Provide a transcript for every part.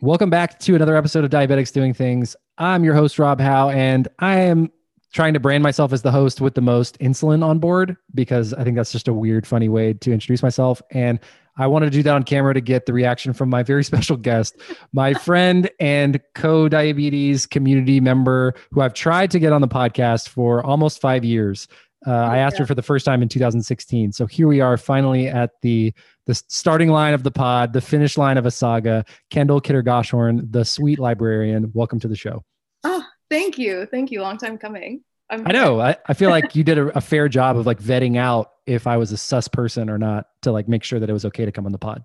Welcome back to another episode of Diabetics Doing Things. I'm your host, Rob Howe, and I am trying to brand myself as the host with the most insulin on board because I think that's just a weird, funny way to introduce myself. And I wanted to do that on camera to get the reaction from my very special guest, my friend and co diabetes community member who I've tried to get on the podcast for almost five years. Uh, I asked her for the first time in 2016. So here we are finally at the the starting line of the pod, the finish line of a saga. Kendall Kidder Goshorn, the sweet librarian. Welcome to the show. Oh, thank you. Thank you. Long time coming. I'm i know. I, I feel like you did a, a, fair job of like vetting out if I was a sus person or not to like make sure that it was okay to come on the pod.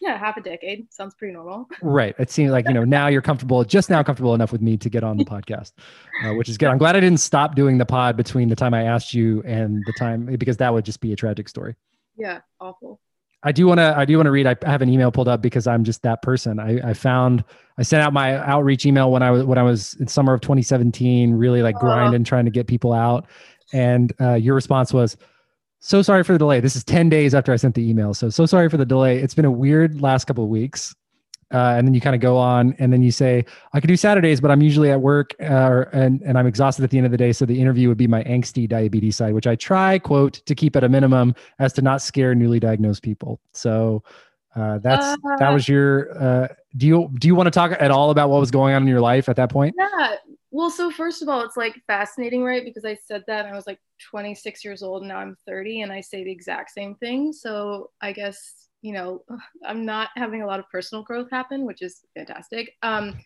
Yeah, half a decade sounds pretty normal. Right. It seems like you know now you're comfortable, just now comfortable enough with me to get on the podcast, uh, which is good. I'm glad I didn't stop doing the pod between the time I asked you and the time because that would just be a tragic story. Yeah, awful. I do want to I do want to read. I have an email pulled up because I'm just that person. I, I found I sent out my outreach email when I was when I was in summer of 2017, really like grinding, trying to get people out. And uh, your response was, "So sorry for the delay. This is 10 days after I sent the email. So so sorry for the delay. It's been a weird last couple of weeks uh, and then you kind of go on and then you say i could do saturdays but i'm usually at work uh, and, and i'm exhausted at the end of the day so the interview would be my angsty diabetes side which i try quote to keep at a minimum as to not scare newly diagnosed people so uh, that's uh, that was your uh, do you do you want to talk at all about what was going on in your life at that point yeah well so first of all it's like fascinating right because i said that i was like 26 years old and now i'm 30 and i say the exact same thing so i guess you know, I'm not having a lot of personal growth happen, which is fantastic. Um,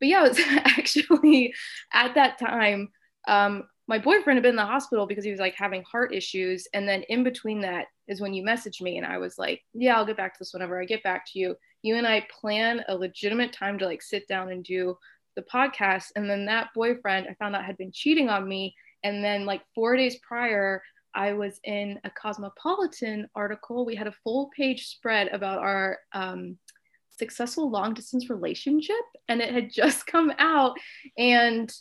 but yeah, it was actually at that time, um, my boyfriend had been in the hospital because he was like having heart issues. And then in between that is when you messaged me, and I was like, yeah, I'll get back to this whenever I get back to you. You and I plan a legitimate time to like sit down and do the podcast. And then that boyfriend I found out had been cheating on me. And then like four days prior, I was in a Cosmopolitan article. We had a full page spread about our um, successful long distance relationship, and it had just come out. And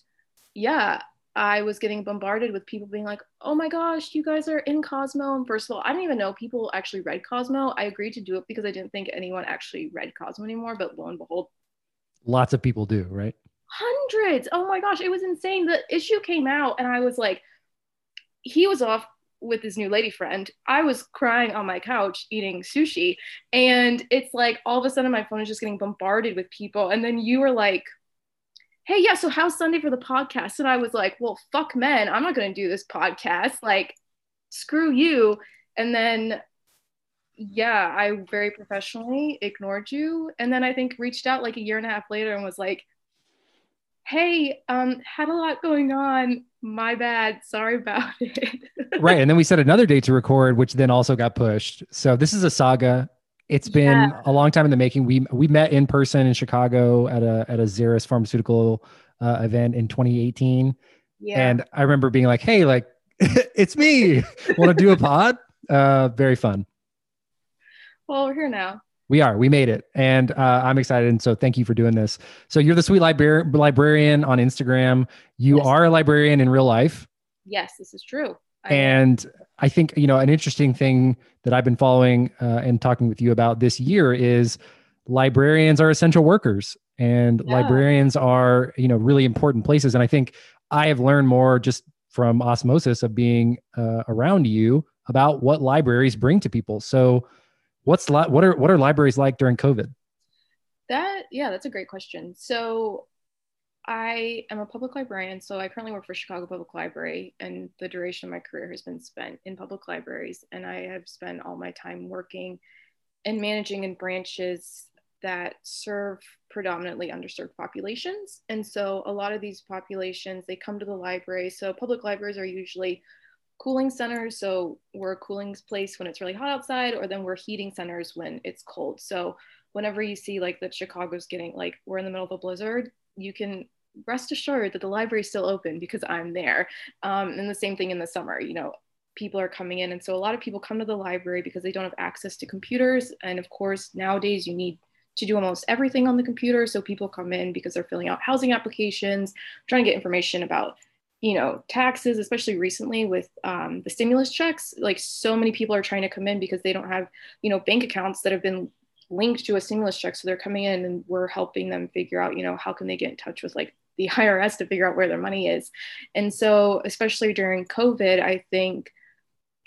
yeah, I was getting bombarded with people being like, oh my gosh, you guys are in Cosmo. And first of all, I didn't even know people actually read Cosmo. I agreed to do it because I didn't think anyone actually read Cosmo anymore. But lo and behold, lots of people do, right? Hundreds. Oh my gosh, it was insane. The issue came out, and I was like, he was off with his new lady friend, I was crying on my couch eating sushi. And it's like all of a sudden my phone is just getting bombarded with people. And then you were like, hey, yeah, so how's Sunday for the podcast? And I was like, well, fuck men. I'm not going to do this podcast. Like, screw you. And then, yeah, I very professionally ignored you. And then I think reached out like a year and a half later and was like, hey, um, had a lot going on. My bad. Sorry about it. right. And then we set another date to record, which then also got pushed. So this is a saga. It's been yeah. a long time in the making. We we met in person in Chicago at a at a Xeris pharmaceutical uh, event in 2018. Yeah. And I remember being like, hey, like it's me. Want to do a pod? Uh, very fun. Well, we're here now. We are. We made it, and uh, I'm excited. And so, thank you for doing this. So, you're the sweet libra- librarian on Instagram. You yes. are a librarian in real life. Yes, this is true. I and I think you know an interesting thing that I've been following uh, and talking with you about this year is librarians are essential workers, and yeah. librarians are you know really important places. And I think I have learned more just from osmosis of being uh, around you about what libraries bring to people. So What's li- what are what are libraries like during COVID? That yeah, that's a great question. So I am a public librarian, so I currently work for Chicago Public Library, and the duration of my career has been spent in public libraries. And I have spent all my time working and managing in branches that serve predominantly underserved populations. And so a lot of these populations, they come to the library. So public libraries are usually cooling centers. So we're a cooling place when it's really hot outside, or then we're heating centers when it's cold. So whenever you see like that Chicago's getting like we're in the middle of a blizzard, you can rest assured that the library is still open because I'm there. Um, and the same thing in the summer, you know, people are coming in. And so a lot of people come to the library because they don't have access to computers. And of course, nowadays you need to do almost everything on the computer. So people come in because they're filling out housing applications, trying to get information about you know taxes especially recently with um, the stimulus checks like so many people are trying to come in because they don't have you know bank accounts that have been linked to a stimulus check. So they're coming in and we're helping them figure out, you know, how can they get in touch with like the IRS to figure out where their money is. And so, especially during COVID, I think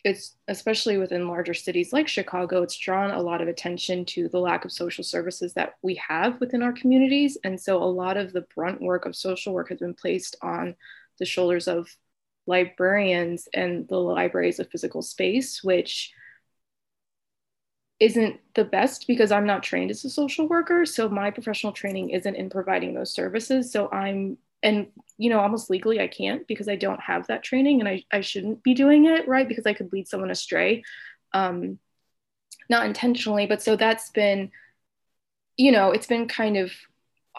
it's especially within larger cities like Chicago, it's drawn a lot of attention to the lack of social services that we have within our communities. And so, a lot of the brunt work of social work has been placed on the shoulders of librarians and the library is a physical space, which isn't the best because I'm not trained as a social worker. So my professional training isn't in providing those services. So I'm, and you know, almost legally I can't because I don't have that training and I, I shouldn't be doing it, right? Because I could lead someone astray. Um, not intentionally, but so that's been, you know, it's been kind of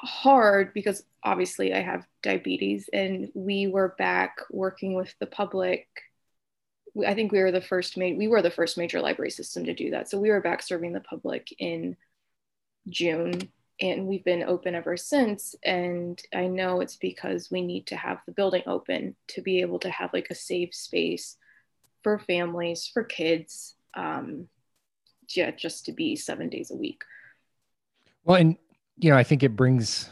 hard because obviously I have diabetes and we were back working with the public. I think we were the first ma- we were the first major library system to do that. So we were back serving the public in June and we've been open ever since and I know it's because we need to have the building open to be able to have like a safe space for families, for kids, um, yeah, just to be seven days a week. Well, and you know, I think it brings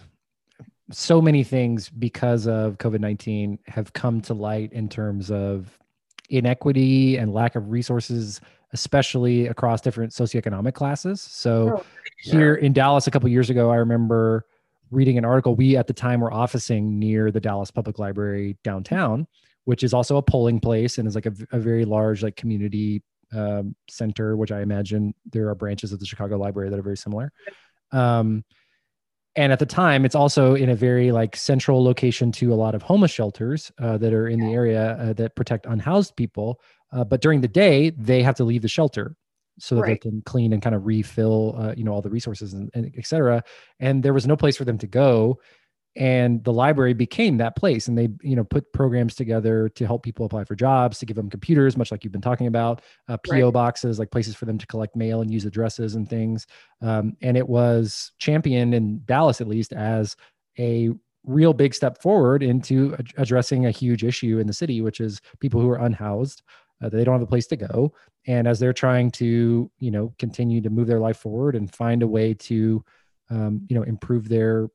so many things because of COVID 19 have come to light in terms of inequity and lack of resources, especially across different socioeconomic classes. So, oh, here in Dallas, a couple years ago, I remember reading an article. We at the time were officing near the Dallas Public Library downtown, which is also a polling place and is like a, a very large like community um, center, which I imagine there are branches of the Chicago Library that are very similar. Um, and at the time it's also in a very like central location to a lot of homeless shelters uh, that are in the area uh, that protect unhoused people. Uh, but during the day they have to leave the shelter so that right. they can clean and kind of refill uh, you know all the resources and, and et cetera. And there was no place for them to go and the library became that place and they you know put programs together to help people apply for jobs to give them computers much like you've been talking about uh, po right. boxes like places for them to collect mail and use addresses and things um, and it was championed in dallas at least as a real big step forward into ad- addressing a huge issue in the city which is people who are unhoused uh, they don't have a place to go and as they're trying to you know continue to move their life forward and find a way to um, you know improve their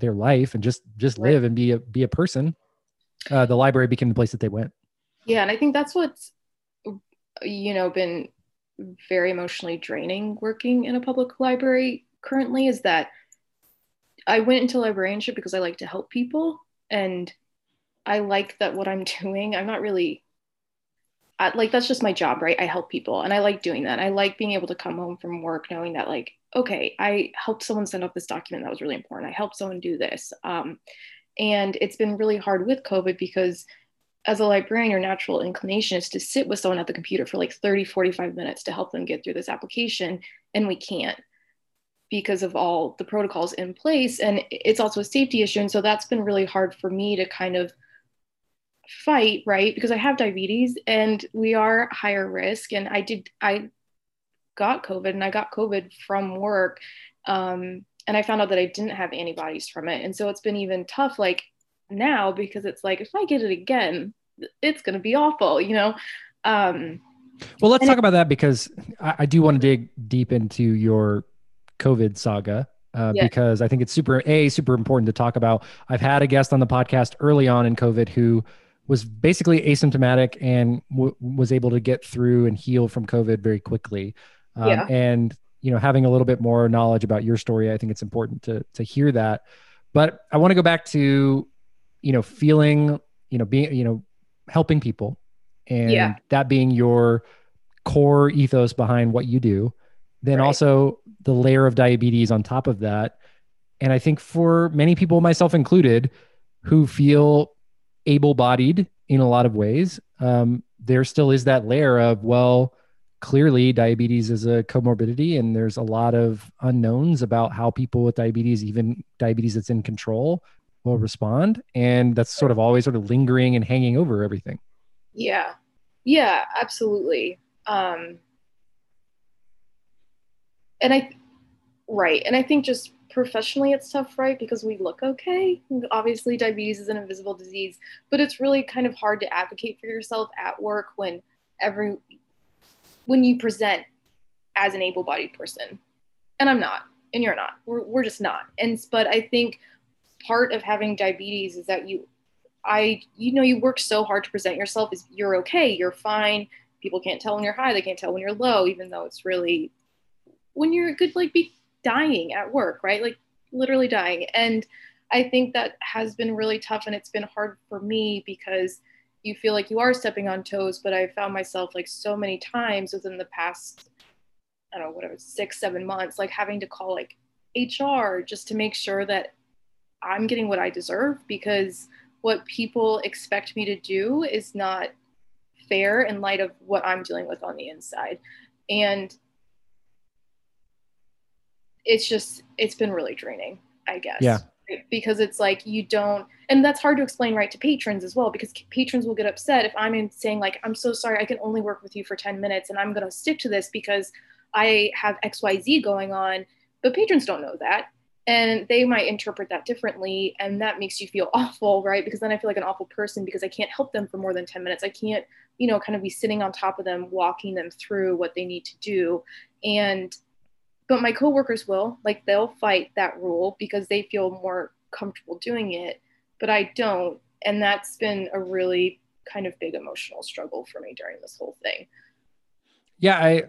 their life and just just live and be a be a person uh, the library became the place that they went. Yeah and i think that's what's you know been very emotionally draining working in a public library currently is that i went into librarianship because i like to help people and i like that what i'm doing. I'm not really I, like that's just my job right i help people and i like doing that i like being able to come home from work knowing that like okay, I helped someone send off this document that was really important. I helped someone do this. Um, and it's been really hard with COVID because as a librarian, your natural inclination is to sit with someone at the computer for like 30, 45 minutes to help them get through this application. And we can't because of all the protocols in place. And it's also a safety issue. And so that's been really hard for me to kind of fight, right? Because I have diabetes and we are higher risk. And I did, I got COVID and I got COVID from work. Um, and I found out that I didn't have antibodies from it. And so it's been even tough, like now, because it's like, if I get it again, it's going to be awful, you know? Um, well, let's talk about that because I, I, do want to dig deep into your COVID saga. Uh, yeah. Because I think it's super a super important to talk about. I've had a guest on the podcast early on in COVID who was basically asymptomatic and w- was able to get through and heal from COVID very quickly. Um, yeah. And you know, having a little bit more knowledge about your story, I think it's important to to hear that. But I want to go back to, you know, feeling, you know, being, you know, helping people, and yeah. that being your core ethos behind what you do. Then right. also the layer of diabetes on top of that. And I think for many people, myself included, who feel able bodied in a lot of ways, um, there still is that layer of, well, clearly diabetes is a comorbidity and there's a lot of unknowns about how people with diabetes even diabetes that's in control will respond. And that's sort of always sort of lingering and hanging over everything. Yeah. Yeah absolutely. Um and i right. And i think just professionally it's tough right because we look okay obviously diabetes is an invisible disease but it's really kind of hard to advocate for yourself at work when every when you present as an able-bodied person and I'm not, and you're not. We're, we're just not. And, but I think part of having diabetes is that you, I, you know, you work so hard to present yourself as you're okay, you're fine. People can't tell when you're high, they can't tell when you're low, even though it's really when you're a good, like be dying at work, right? Like literally dying. And I think that has been really tough and it's been hard for me because you feel like you are stepping on toes, but I found myself like so many times within the past, I don't know, whatever, six, seven months, like having to call like HR just to make sure that I'm getting what I deserve because what people expect me to do is not fair in light of what I'm dealing with on the inside. And it's just, it's been really draining, I guess. Yeah. Because it's like you don't and that's hard to explain right to patrons as well because patrons will get upset if i'm in saying like i'm so sorry i can only work with you for 10 minutes and i'm going to stick to this because i have xyz going on. But patrons don't know that and they might interpret that differently and that makes you feel awful right? Because then i feel like an awful person because i can't help them for more than 10 minutes. I can't you know kind of be sitting on top of them walking them through what they need to do. And but my coworkers will like they'll fight that rule because they feel more comfortable doing it but i don't and that's been a really kind of big emotional struggle for me during this whole thing. Yeah i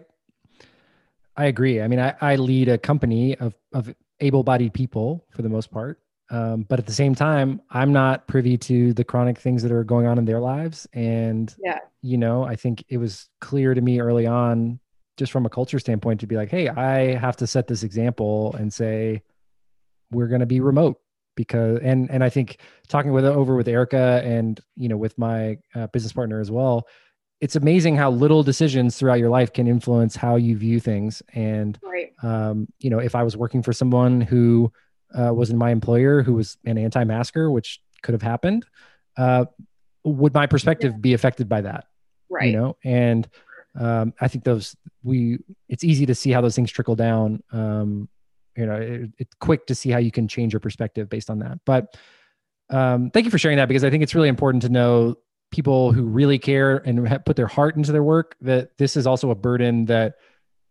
i agree. I mean i, I lead a company of of able-bodied people for the most part. Um, but at the same time i'm not privy to the chronic things that are going on in their lives. And yeah. you know i think it was clear to me early on just from a culture standpoint to be like, hey, I have to set this example and say we're going to be remote because and and I think talking with over with Erica and you know with my uh, business partner as well, it's amazing how little decisions throughout your life can influence how you view things. And right. um, you know, if I was working for someone who uh, was in my employer who was an anti-masker, which could have happened, uh, would my perspective yeah. be affected by that? Right. You know, and um, I think those we it's easy to see how those things trickle down. Um, you know, it, it's quick to see how you can change your perspective based on that. But um, thank you for sharing that because I think it's really important to know people who really care and put their heart into their work that this is also a burden that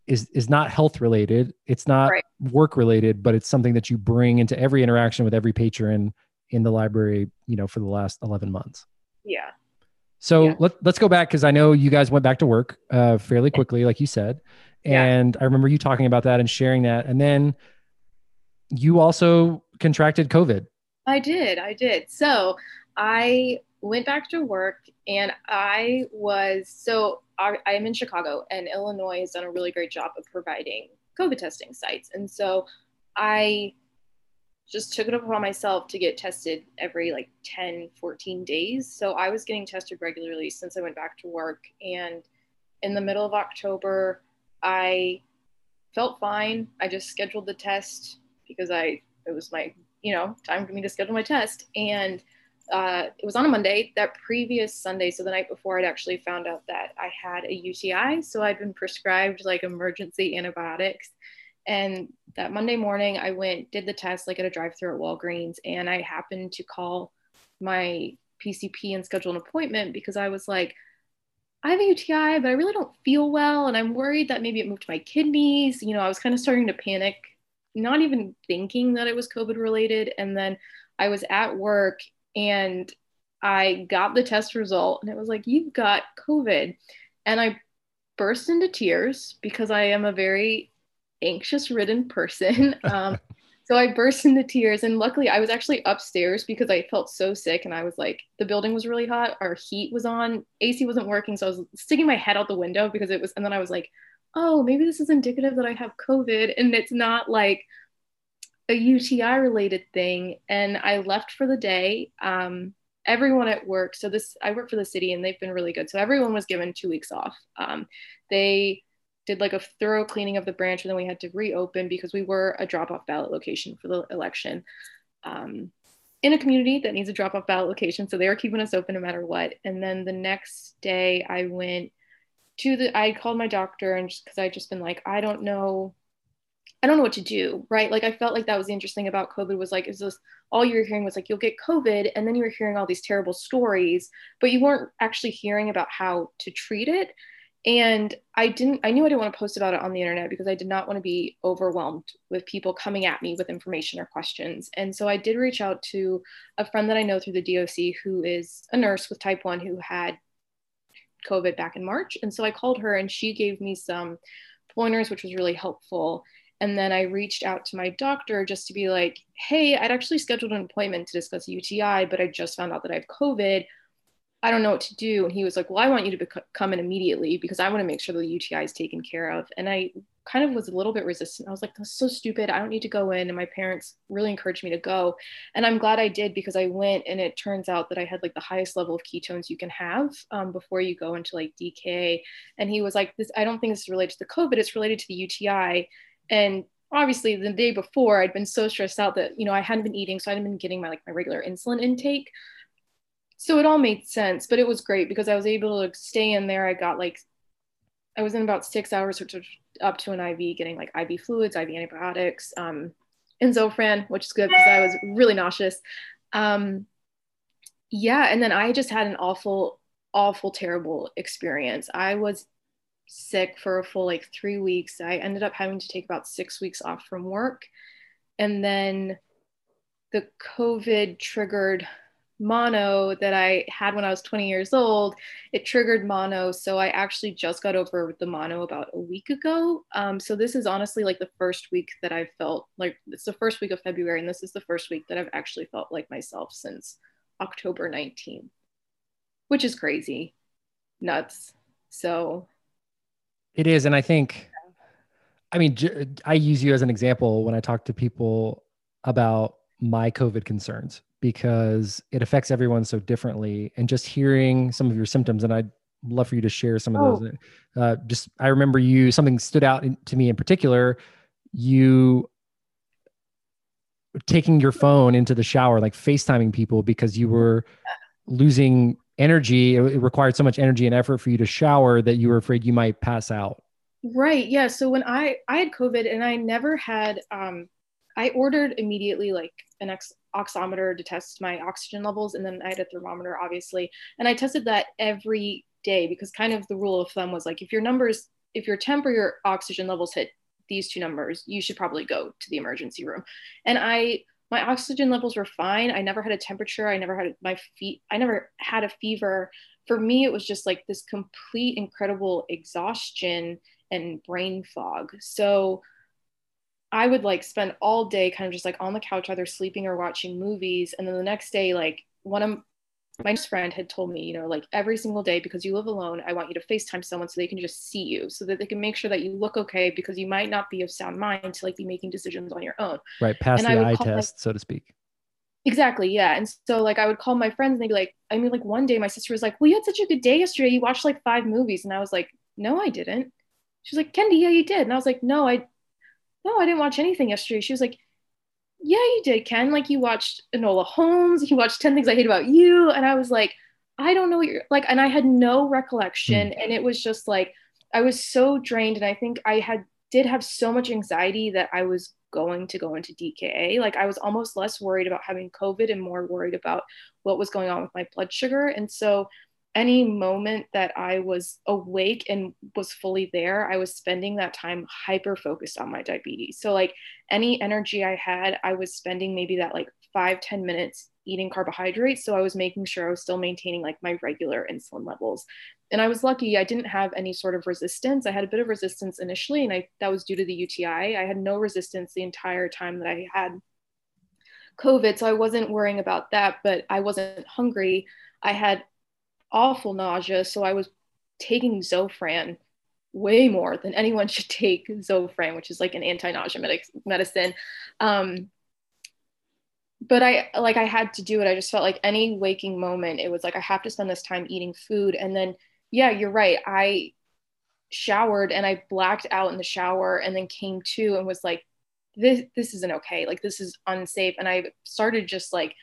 is is not health related. It's not right. work related, but it's something that you bring into every interaction with every patron in the library. You know, for the last eleven months. Yeah, so yeah. let, let's go back because I know you guys went back to work uh, fairly quickly, like you said. And yeah. I remember you talking about that and sharing that. And then you also contracted COVID. I did. I did. So I went back to work and I was so I, I am in Chicago and Illinois has done a really great job of providing COVID testing sites. And so I just took it upon myself to get tested every like 10 14 days. So i was getting tested regularly since i went back to work. And in the middle of october i felt fine. I just scheduled the test because i it was my you know time for me to schedule my test. And uh, it was on a monday that previous sunday so the night before i'd actually found out that i had a uti so i'd been prescribed like emergency antibiotics and that Monday morning, I went, did the test like at a drive through at Walgreens, and I happened to call my PCP and schedule an appointment because I was like, I have a UTI, but I really don't feel well. And I'm worried that maybe it moved to my kidneys. You know, I was kind of starting to panic, not even thinking that it was COVID related. And then I was at work and I got the test result, and it was like, You've got COVID. And I burst into tears because I am a very anxious ridden person. Um, so I burst into tears. And luckily, I was actually upstairs because I felt so sick. And I was like, the building was really hot. Our heat was on, AC wasn't working. So I was sticking my head out the window because it was, and then I was like, oh, maybe this is indicative that I have COVID. And it's not like a UTI related thing. And I left for the day. Um, everyone at work, so this, I work for the city and they've been really good. So everyone was given two weeks off. Um, they, did like a thorough cleaning of the branch and then we had to reopen because we were a drop off ballot location for the election um, in a community that needs a drop off ballot location. So they were keeping us open no matter what. And then the next day I went to the, I called my doctor and just because I just been like, I don't know. I don't know what to do, right? Like I felt like that was interesting about COVID was like, is this all you were hearing was like you'll get COVID, and then you were hearing all these terrible stories, but you weren't actually hearing about how to treat it. And I didn't, I knew I didn't want to post about it on the internet because I did not want to be overwhelmed with people coming at me with information or questions. And so I did reach out to a friend that I know through the DOC who is a nurse with type 1 who had COVID back in March. And so I called her and she gave me some pointers, which was really helpful. And then I reached out to my doctor just to be like, hey, I'd actually scheduled an appointment to discuss UTI, but I just found out that I have COVID. I don't know what to do. And he was like, Well, I want you to bec- come in immediately because I want to make sure the UTI is taken care of. And I kind of was a little bit resistant. I was like, That's so stupid. I don't need to go in. And my parents really encouraged me to go. And I'm glad I did because I went and it turns out that I had like the highest level of ketones you can have um, before you go into like DKA. And he was like, This, I don't think this is related to the COVID, it's related to the UTI. And obviously the day before I'd been so stressed out that, you know, I hadn't been eating. So I hadn't been getting my like my regular insulin intake so it all made sense but it was great because i was able to stay in there. I got like i was in about six hours up to an iv getting like iv fluids iv antibiotics um, and zofran which is good because i was really nauseous. Um, yeah and then i just had an awful awful terrible experience. I was sick for a full like three weeks. I ended up having to take about six weeks off from work and then the covid triggered mono that I had when I was 20 years old, it triggered mono. So I actually just got over the mono about a week ago. Um, so this is honestly like the first week that I've felt like it's the first week of February, and this is the first week that I've actually felt like myself since October 19th, which is crazy, nuts. So it is. And I think, I mean, I use you as an example when I talk to people about my COVID concerns because it affects everyone so differently. And just hearing some of your symptoms, and I'd love for you to share some of oh. those. Uh, just I remember you something stood out in, to me in particular. You taking your phone into the shower, like FaceTiming people because you were losing energy. It, it required so much energy and effort for you to shower that you were afraid you might pass out. Right. Yeah. So when I I had COVID and I never had um I ordered immediately like an ex- oximeter to test my oxygen levels, and then I had a thermometer, obviously, and I tested that every day because kind of the rule of thumb was like if your numbers, if your temp or your oxygen levels hit these two numbers, you should probably go to the emergency room. And I, my oxygen levels were fine. I never had a temperature. I never had my feet. I never had a fever. For me, it was just like this complete, incredible exhaustion and brain fog. So I would like spend all day kind of just like on the couch, either sleeping or watching movies. And then the next day, like one of my friend had told me, you know, like every single day, because you live alone, I want you to FaceTime someone so they can just see you, so that they can make sure that you look okay, because you might not be of sound mind to like be making decisions on your own. Right. Pass and the eye test, so to speak. Exactly. Yeah. And so like I would call my friends and they'd be like, I mean, like one day my sister was like, Well, you had such a good day yesterday. You watched like five movies. And I was like, No, I didn't. She's like, Kendi, yeah, you did. And I was like, No, I no, I didn't watch anything yesterday. She was like, yeah, you did, Ken. Like you watched Enola Holmes, you watched 10 Things I Hate About You. And I was like, I don't know what you're like. And I had no recollection. Mm. And it was just like, I was so drained. And I think I had did have so much anxiety that I was going to go into DKA. Like I was almost less worried about having COVID and more worried about what was going on with my blood sugar. And so any moment that I was awake and was fully there, I was spending that time hyper focused on my diabetes. So, like any energy I had, I was spending maybe that like five ten minutes eating carbohydrates. So, I was making sure I was still maintaining like my regular insulin levels. And I was lucky, I didn't have any sort of resistance. I had a bit of resistance initially, and I, that was due to the UTI. I had no resistance the entire time that I had COVID. So, I wasn't worrying about that, but I wasn't hungry. I had awful nausea. So I was taking Zofran way more than anyone should take Zofran, which is like an anti-nausea medic- medicine. Um, but I like I had to do it. I just felt like any waking moment, it was like I have to spend this time eating food. And then, yeah, you're right. I showered and I blacked out in the shower and then came to and was like, this this isn't okay. Like this is unsafe. And I started just like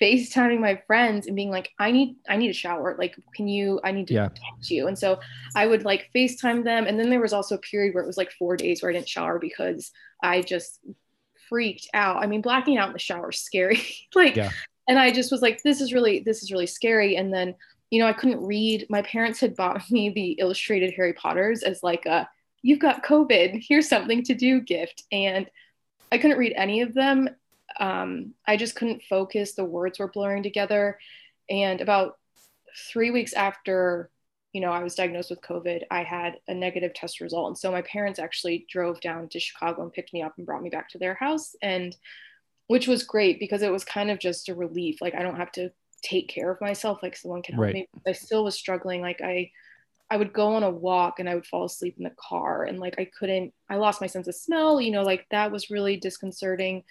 FaceTiming my friends and being like, I need, I need a shower. Like, can you, I need to yeah. talk to you. And so I would like FaceTime them. And then there was also a period where it was like four days where I didn't shower because I just freaked out. I mean, blacking out in the shower is scary. like, yeah. and I just was like, this is really, this is really scary. And then you know, I couldn't read. My parents had bought me the illustrated Harry Potters as like a you've got COVID, here's something to do gift. And I couldn't read any of them. Um, I just couldn't focus. The words were blurring together. And about three weeks after, you know, I was diagnosed with COVID, I had a negative test result. And so my parents actually drove down to Chicago and picked me up and brought me back to their house. And which was great because it was kind of just a relief. Like I don't have to take care of myself like someone can help right. me. I still was struggling. Like I I would go on a walk and I would fall asleep in the car and like I couldn't I lost my sense of smell, you know, like that was really disconcerting.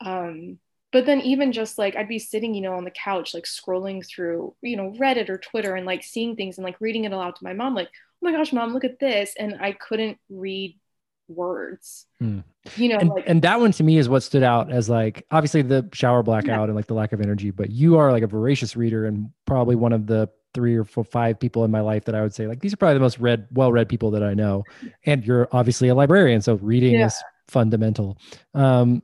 Um but then even just like I'd be sitting, you know, on the couch like scrolling through, you know, Reddit or Twitter and like seeing things and like reading it aloud to my mom like, "Oh my gosh, mom, look at this." And I couldn't read words. Hmm. You know, and, like, and that one to me is what stood out as like obviously the shower blackout yeah. and like the lack of energy, but you are like a voracious reader and probably one of the three or four, five people in my life that I would say like these are probably the most read, well-read people that I know. And you're obviously a librarian, so reading yeah. is fundamental. Um,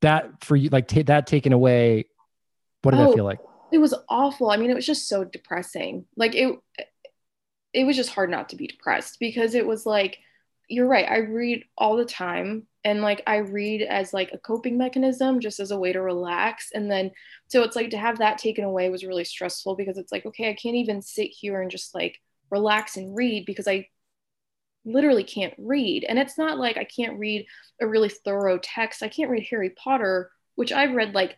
that for you, like t- that taken away, what did oh, that feel like? It was awful. I mean, it was just so depressing. Like it, it was just hard not to be depressed because it was like you're right. I read all the time and like I read as like a coping mechanism, just as a way to relax. And then so it's like to have that taken away was really stressful because it's like, okay, I can't even sit here and just like relax and read because I literally can't read. And it's not like I can't read a really thorough text. I can't read Harry Potter, which I've read like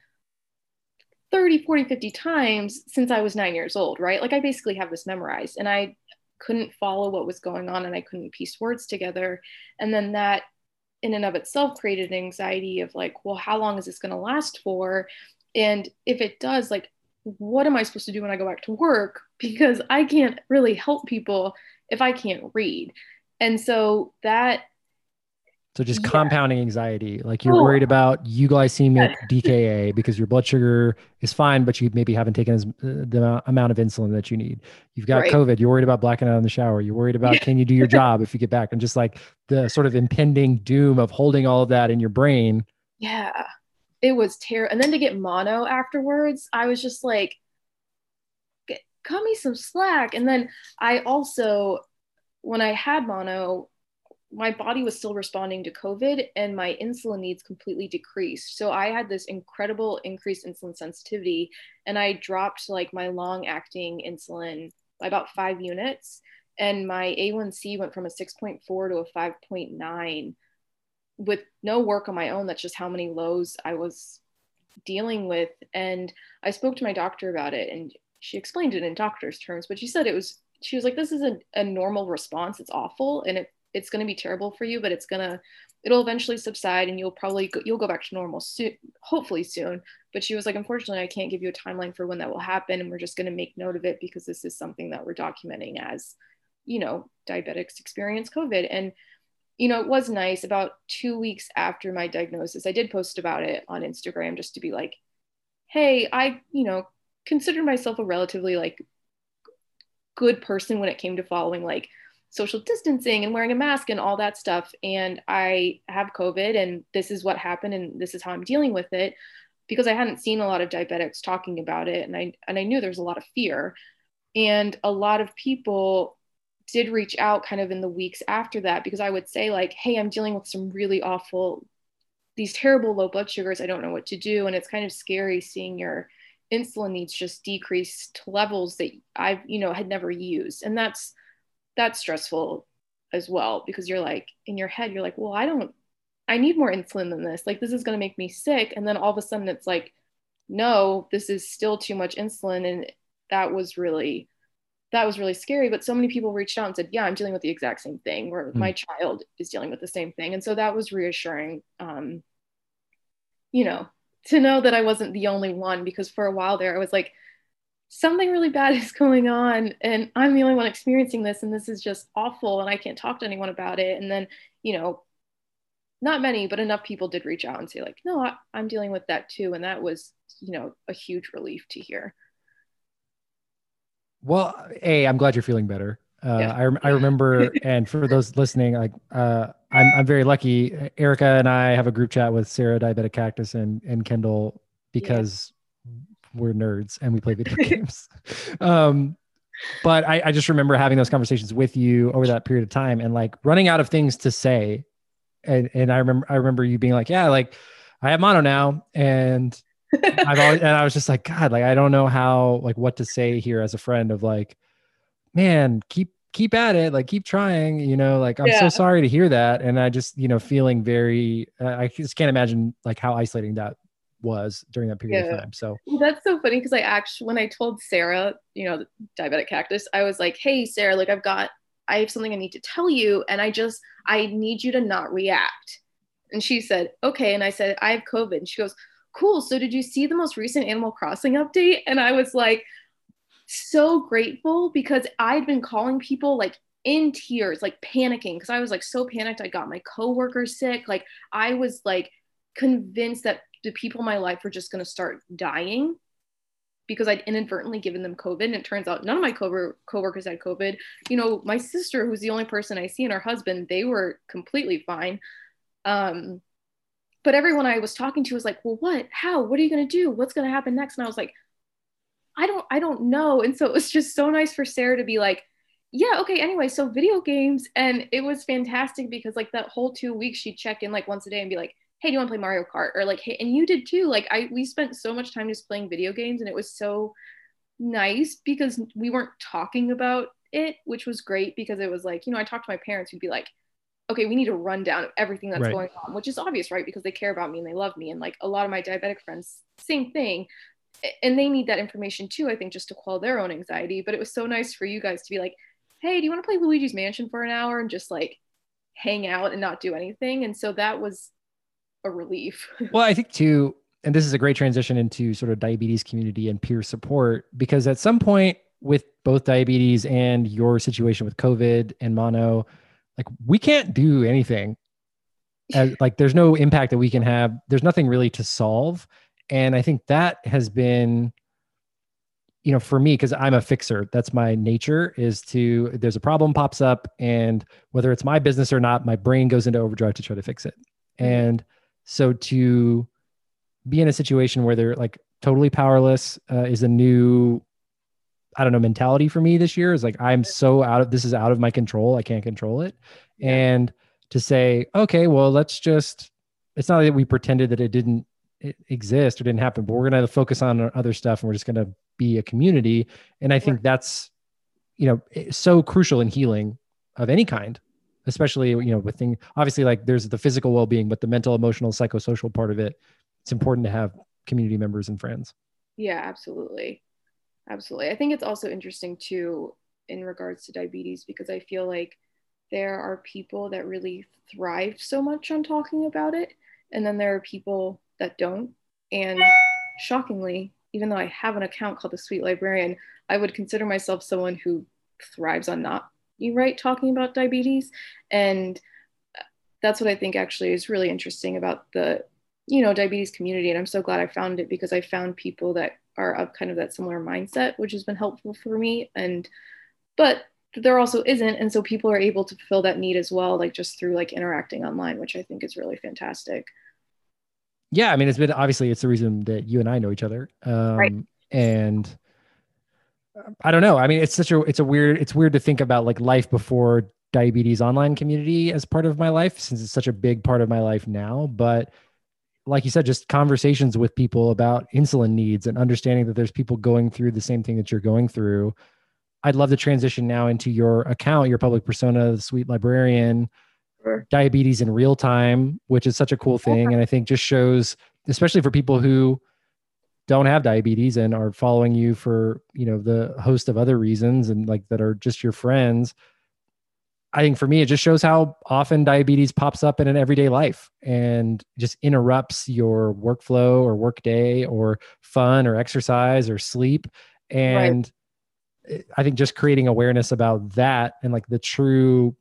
30, 40, 50 times since I was nine years old, right? Like I basically have this memorized and I couldn't follow what was going on and I couldn't piece words together. And then that in and of itself created an anxiety of like, well, how long is this going to last for? And if it does, like, what am I supposed to do when I go back to work? Because I can't really help people if I can't read. And so that so just yeah. compounding anxiety, like you're oh. worried about euglycemic DKA because your blood sugar is fine, but you maybe haven't taken as, uh, the amount of insulin that you need. You've got right. COVID. You're worried about blacking out in the shower. You're worried about can you do your job if you get back, and just like the sort of impending doom of holding all of that in your brain. Yeah, it was terrible. And then to get mono afterwards, I was just like, cut me some slack. And then I also, when I had mono, my body was still responding to COVID and my insulin needs completely decreased. So I had this incredible increased insulin sensitivity and I dropped like my long acting insulin by about five units. And my A1C went from a 6.4 to a 5.9 with no work on my own. That's just how many lows I was dealing with. And I spoke to my doctor about it and she explained it in doctor's terms, but she said it was, she was like, this is a, a normal response. It's awful. And it it's going to be terrible for you but it's going to it'll eventually subside and you'll probably go, you'll go back to normal soon hopefully soon but she was like unfortunately i can't give you a timeline for when that will happen and we're just going to make note of it because this is something that we're documenting as you know diabetics experience covid and you know it was nice about two weeks after my diagnosis i did post about it on instagram just to be like hey i you know consider myself a relatively like good person when it came to following like social distancing and wearing a mask and all that stuff. And I have COVID, and this is what happened, and this is how I'm dealing with it because I hadn't seen a lot of diabetics talking about it, and I and I knew there was a lot of fear, and a lot of people did reach out kind of in the weeks after that because I would say like, hey, I'm dealing with some really awful, these terrible low blood sugars. I don't know what to do, and it's kind of scary seeing your insulin needs just decreased to levels that I've you know had never used, and that's that's stressful as well because you're like in your head you're like well i don't i need more insulin than this. Like this is going to make me sick. And then all of a sudden it's like no this is still too much insulin. And that was really that was really scary. But so many people reached out and said yeah i'm dealing with the exact same thing where mm. my child is dealing with the same thing. And so that was reassuring um you know to know that i wasn't the only one because for a while there i was like something really bad is going on and i'm the only one experiencing this and this is just awful and i can't talk to anyone about it. And then you know not many but enough people did reach out and say like no I, i'm dealing with that too and that was you know a huge relief to hear. Well a i'm glad you're feeling better uh, yeah. I, I remember and for those listening like uh, I'm, I'm very lucky erica and i have a group chat with sarah diabetic cactus and, and kendall because we're nerds and we play video games. Um, but I, I just remember having those conversations with you over that period of time and like running out of things to say. And and I remember I remember you being like, yeah, like I have mono now, and I've always and I was just like, God, like I don't know how like what to say here as a friend of like, man, keep keep at it, like keep trying, you know, like I'm yeah. so sorry to hear that. And I just, you know, feeling very uh, I just can't imagine like how isolating that was during that period yeah. of time. So well, that's so funny because I actually, when I told Sarah, you know, diabetic cactus, I was like, hey, Sarah, like I've got, I have something I need to tell you. And I just, I need you to not react. And she said, okay. And I said, I have COVID. And she goes, cool. So did you see the most recent Animal Crossing update? And I was like, so grateful because I'd been calling people like in tears, like panicking because I was like so panicked. I got my coworker sick. Like I was like convinced that the people in my life were just going to start dying because I'd inadvertently given them COVID. And it turns out none of my co- coworkers had COVID. You know, my sister, who's the only person I see, and her husband, they were completely fine. Um, but everyone I was talking to was like, well, what, how, what are you going to do? What's going to happen next? And I was like, I don't, I don't know. And so it was just so nice for Sarah to be like, yeah, okay. Anyway, so video games. And it was fantastic because like that whole two weeks she'd check in like once a day and be like, hey, do you want to play Mario Kart? Or like, hey, and you did too. Like I we spent so much time just playing video games and it was so nice because we weren't talking about it, which was great because it was like, you know, I talked to my parents who'd be like, okay, we need a rundown of everything that's right. going on, which is obvious, right? Because they care about me and they love me. And like a lot of my diabetic friends, same thing. And they need that information too, I think, just to quell their own anxiety. But it was so nice for you guys to be like, hey, do you want to play Luigi's Mansion for an hour and just like hang out and not do anything? And so that was a relief. well, I think too, and this is a great transition into sort of diabetes community and peer support because at some point with both diabetes and your situation with COVID and mono, like we can't do anything. As, like there's no impact that we can have. There's nothing really to solve. And I think that has been you know for me because i'm a fixer that's my nature is to there's a problem pops up and whether it's my business or not my brain goes into overdrive to try to fix it mm-hmm. and so to be in a situation where they're like totally powerless uh, is a new, I don't know, mentality for me this year. Is like I'm so out of this is out of my control. I can't control it, yeah. and to say, okay, well, let's just. It's not that we pretended that it didn't exist or didn't happen, but we're going to focus on other stuff, and we're just going to be a community. And I think that's, you know, so crucial in healing of any kind especially you know with things obviously like there's the physical well-being but the mental emotional psychosocial part of it it's important to have community members and friends. Yeah absolutely. Absolutely. I think it's also interesting too in regards to diabetes because i feel like there are people that really thrive so much on talking about it. And then there are people that don't. And shockingly even though i have an account called the sweet librarian i would consider myself someone who thrives on not you write talking about diabetes. And that's what i think actually is really interesting about the you know diabetes community. And i'm so glad i found it because i found people that are of kind of that similar mindset which has been helpful for me. And but there also isn't. And so people are able to fill that need as well like just through like interacting online which i think is really fantastic yeah i mean it's been obviously it's the reason that you and i know each other um, right. and I don't know. I mean, it's such a it's a weird it's weird to think about like life before diabetes online community as part of my life since it's such a big part of my life now, but like you said just conversations with people about insulin needs and understanding that there's people going through the same thing that you're going through. I'd love to transition now into your account, your public persona, the sweet librarian, sure. diabetes in real time, which is such a cool thing and I think just shows especially for people who don't have diabetes and are following you for you know the host of other reasons and like that are just your friends i think for me it just shows how often diabetes pops up in an everyday life and just interrupts your workflow or workday or fun or exercise or sleep and right. i think just creating awareness about that and like the true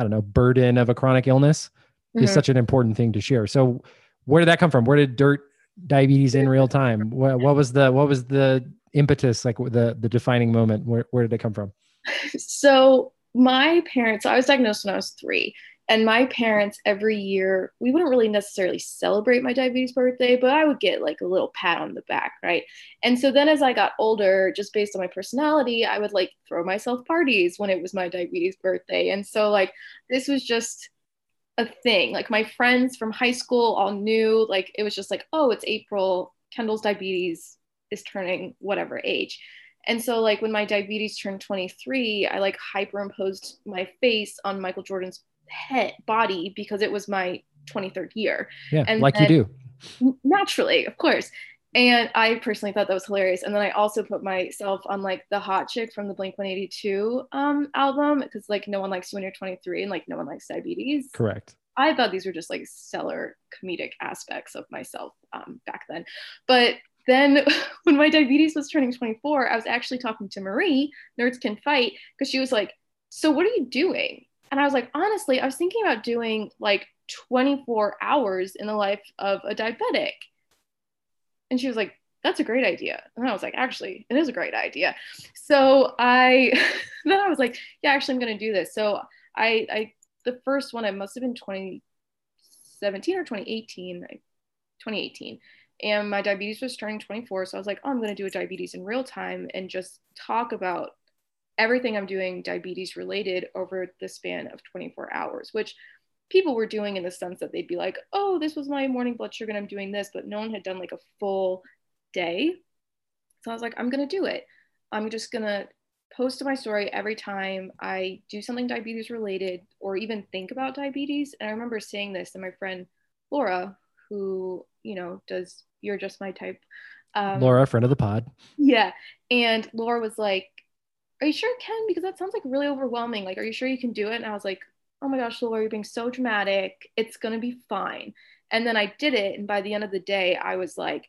i don't know burden of a chronic illness mm-hmm. is such an important thing to share. So where did that come from? Where did dirt diabetes in real time? What, what was the what was the impetus like the the defining moment? Where, where did it come from? So my parents i was diagnosed when i was three And my parents, every year, we wouldn't really necessarily celebrate my diabetes birthday, but I would get like a little pat on the back, right? And so then as I got older, just based on my personality, I would like throw myself parties when it was my diabetes birthday. And so, like, this was just a thing. Like, my friends from high school all knew, like, it was just like, oh, it's April, Kendall's diabetes is turning whatever age. And so like when my diabetes turned 23, I like hyperimposed my face on Michael Jordan's head body because it was my 23rd year. Yeah, and like you do. Naturally, of course. And I personally thought that was hilarious. And then I also put myself on like the hot chick from the Blink 182 um, album because like no one likes you when you're 23 and like no one likes diabetes. Correct. I thought these were just like stellar comedic aspects of myself um, back then. But then when my diabetes was turning 24, I was actually talking to Marie, Nerds Can Fight, because she was like, So what are you doing? And I was like, honestly, I was thinking about doing like 24 hours in the life of a diabetic. And she was like, that's a great idea. And I was like, actually, it is a great idea. So I then I was like, yeah, actually I'm gonna do this. So I I the first one, I must have been 2017 or 2018, 2018 and my diabetes was turning 24 so i was like oh i'm going to do a diabetes in real time and just talk about everything i'm doing diabetes related over the span of 24 hours which people were doing in the sense that they'd be like oh this was my morning blood sugar and i'm doing this but no one had done like a full day so i was like i'm going to do it i'm just going to post to my story every time i do something diabetes related or even think about diabetes and i remember saying this and my friend laura who you know does you're just my type. Um, Laura, friend of the pod. Yeah. And Laura was like, Are you sure, Ken? Because that sounds like really overwhelming. Like, are you sure you can do it? And I was like, Oh my gosh, Laura, you're being so dramatic. It's going to be fine. And then I did it. And by the end of the day, I was like,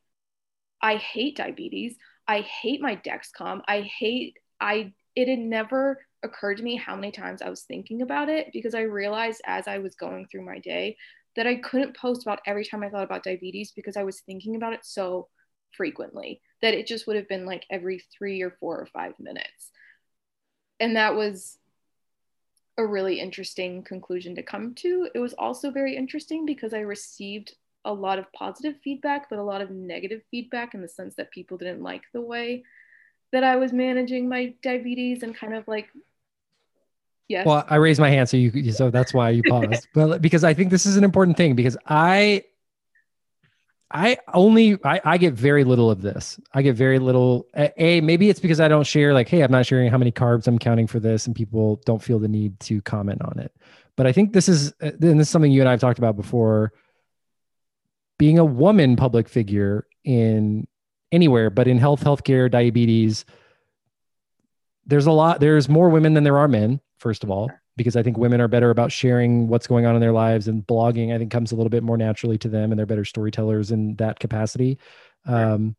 I hate diabetes. I hate my Dexcom. I hate, I, it had never occurred to me how many times I was thinking about it because I realized as I was going through my day that I couldn't post about every time I thought about diabetes because I was thinking about it so frequently that it just would have been like every three or four or five minutes. And that was a really interesting conclusion to come to. It was also very interesting because I received a lot of positive feedback, but a lot of negative feedback in the sense that people didn't like the way that I was managing my diabetes and kind of like Yes. Well, I raised my hand, so you so that's why you paused. but because I think this is an important thing because I I only I, I get very little of this. I get very little. A maybe it's because I don't share like, hey, I'm not sharing how many carbs I'm counting for this, and people don't feel the need to comment on it. But I think this is uh, and this is something you and I've talked about before. Being a woman public figure in anywhere, but in health, healthcare, diabetes, there's a lot. There's more women than there are men first of all, because I think women are better about sharing what's going on in their lives and blogging, I think comes a little bit more naturally to them and they're better storytellers in that capacity. Um,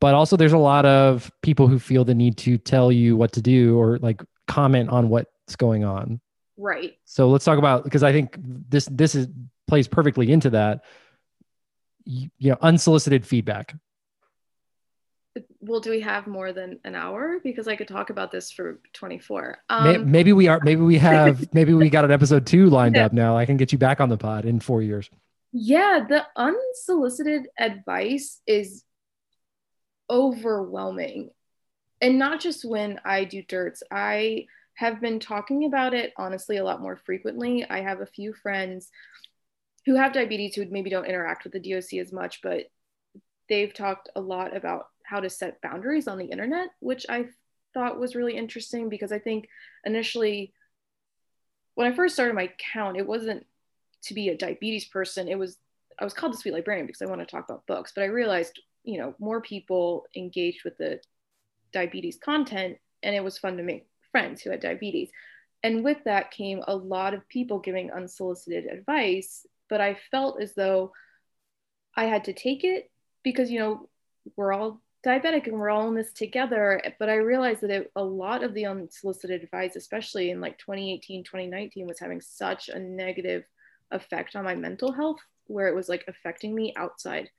but also there's a lot of people who feel the need to tell you what to do or like comment on what's going on. Right. So let's talk about, because I think this, this is plays perfectly into that, you, you know, unsolicited feedback well do we have more than an hour? Because i could talk about this for 24 um, maybe we are maybe we have maybe we got an episode two lined up now. I can get you back on the pod in four years. Yeah the unsolicited advice is overwhelming. And not just when i do dirts. I have been talking about it honestly a lot more frequently. I have a few friends who have diabetes who maybe don't interact with the doc as much but they've talked a lot about how to set boundaries on the internet, which I thought was really interesting because I think initially when I first started my account, it wasn't to be a diabetes person. It was I was called the sweet librarian because I want to talk about books, but I realized, you know, more people engaged with the diabetes content and it was fun to make friends who had diabetes. And with that came a lot of people giving unsolicited advice, but I felt as though I had to take it because, you know, we're all diabetic and we're all in this together but i realized that it, a lot of the unsolicited advice especially in like 2018 2019 was having such a negative effect on my mental health where it was like affecting me outside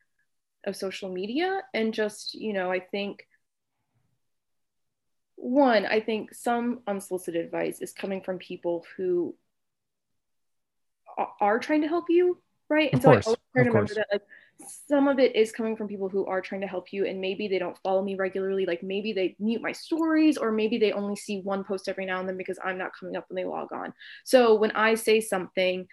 of social media and just you know i think one i think some unsolicited advice is coming from people who are trying to help you, right? And Of so course, I always try to remember that like some of it is coming from people who are trying to help you and maybe they don't follow me regularly like maybe they mute my stories or maybe they only see one post every now and then because i'm not coming up when they log on. So when i say something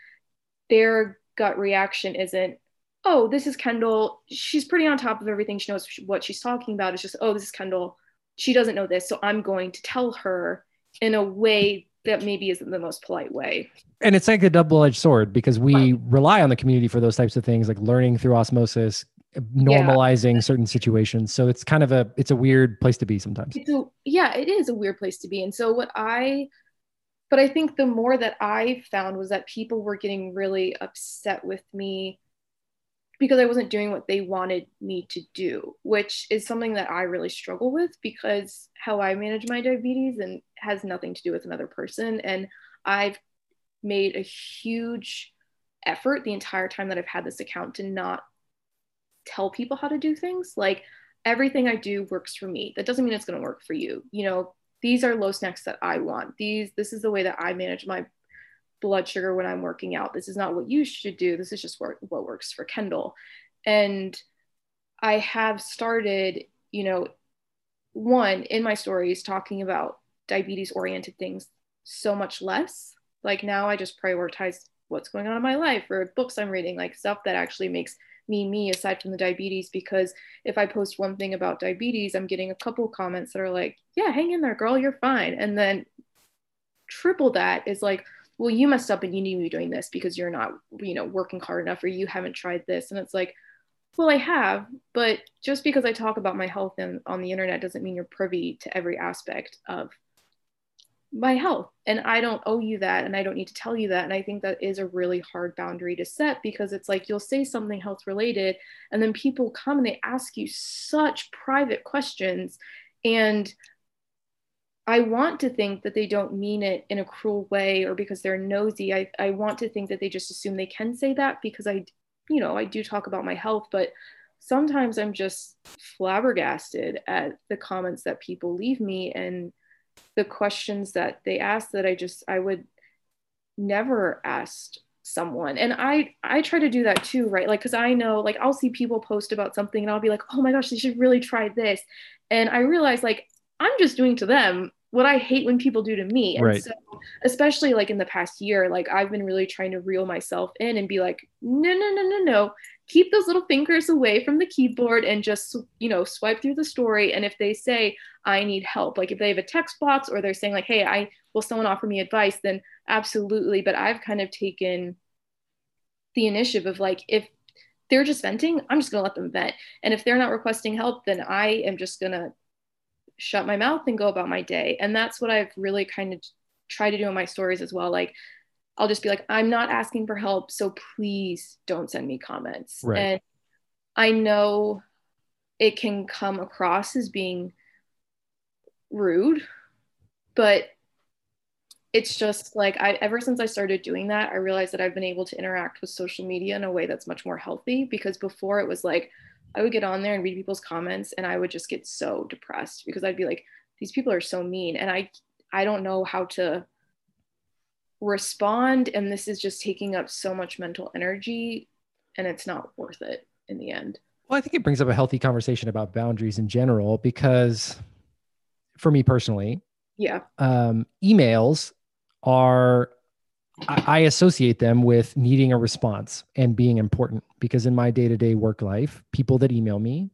their gut reaction isn't oh this is kendall. She's pretty on top of everything. She knows what she's talking about. It's just oh this is kendall. She doesn't know this so i'm going to tell her in a way that maybe isn't the most polite way. And it's like a double-edged sword because we rely on the community for those types of things like learning through osmosis normalizing certain situations. So it's kind of a it's a weird place to be sometimes. A, yeah it is a weird place to be. And so what i but i think the more that i found was that people were getting really upset with me because i wasn't doing what they wanted me to do which is something that i really struggle with because how i manage my diabetes and has nothing to do with another person and i've made a huge effort the entire time that i've had this account to not tell people how to do things like everything I do works for me. That doesn't mean it's going to work for you. You know, these are low snacks that I want. These this is the way that I manage my blood sugar when I'm working out. This is not what you should do. This is just what, what works for Kendall. And I have started, you know, one in my stories talking about diabetes oriented things so much less. Like now I just prioritize what's going on in my life or books I'm reading, like stuff that actually makes me me aside from the diabetes because if i post one thing about diabetes i'm getting a couple comments that are like yeah hang in there girl you're fine and then triple that is like well you messed up and you need to be doing this because you're not you know working hard enough or you haven't tried this and it's like well i have but just because i talk about my health on the internet doesn't mean you're privy to every aspect of my health. And i don't owe you that and i don't need to tell you that. And i think that is a really hard boundary to set because it's like you'll say something health related and then people come and they ask you such private questions. And i want to think that they don't mean it in a cruel way or because they're nosy. I, I want to think that they just assume they can say that because i you know i do talk about my health but sometimes i'm just flabbergasted at the comments that people leave me and the questions that they ask that I just I would never ask someone. And I I try to do that too right? Like cuz I know like I'll see people post about something and I'll be like oh my gosh they should really try this. And I realize like I'm just doing to them what I hate when people do to me. And Right. so especially like in the past year like I've been really trying to reel myself in and be like no no no no no keep those little fingers away from the keyboard and just you know swipe through the story. And if they say i need help like if they have a text box or they're saying like hey i will someone offer me advice? then absolutely. But i've kind of taken the initiative of like if they're just venting i'm just going to let them vent. And if they're not requesting help then i am just going to shut my mouth and go about my day. And that's what i've really kind of tried to do in my stories as well. Like I'll just be like, I'm not asking for help, so please don't send me comments. Right. And I know it can come across as being rude, but it's just like I ever since I started doing that, I realized that I've been able to interact with social media in a way that's much more healthy because before it was like I would get on there and read people's comments and I would just get so depressed because I'd be like, these people are so mean and I I don't know how to respond and this is just taking up so much mental energy and it's not worth it in the end Well, I think it brings up a healthy conversation about boundaries in general because for me personally, yeah um, emails are, I, I associate them with needing a response and being important because in my day to day work life, people that email me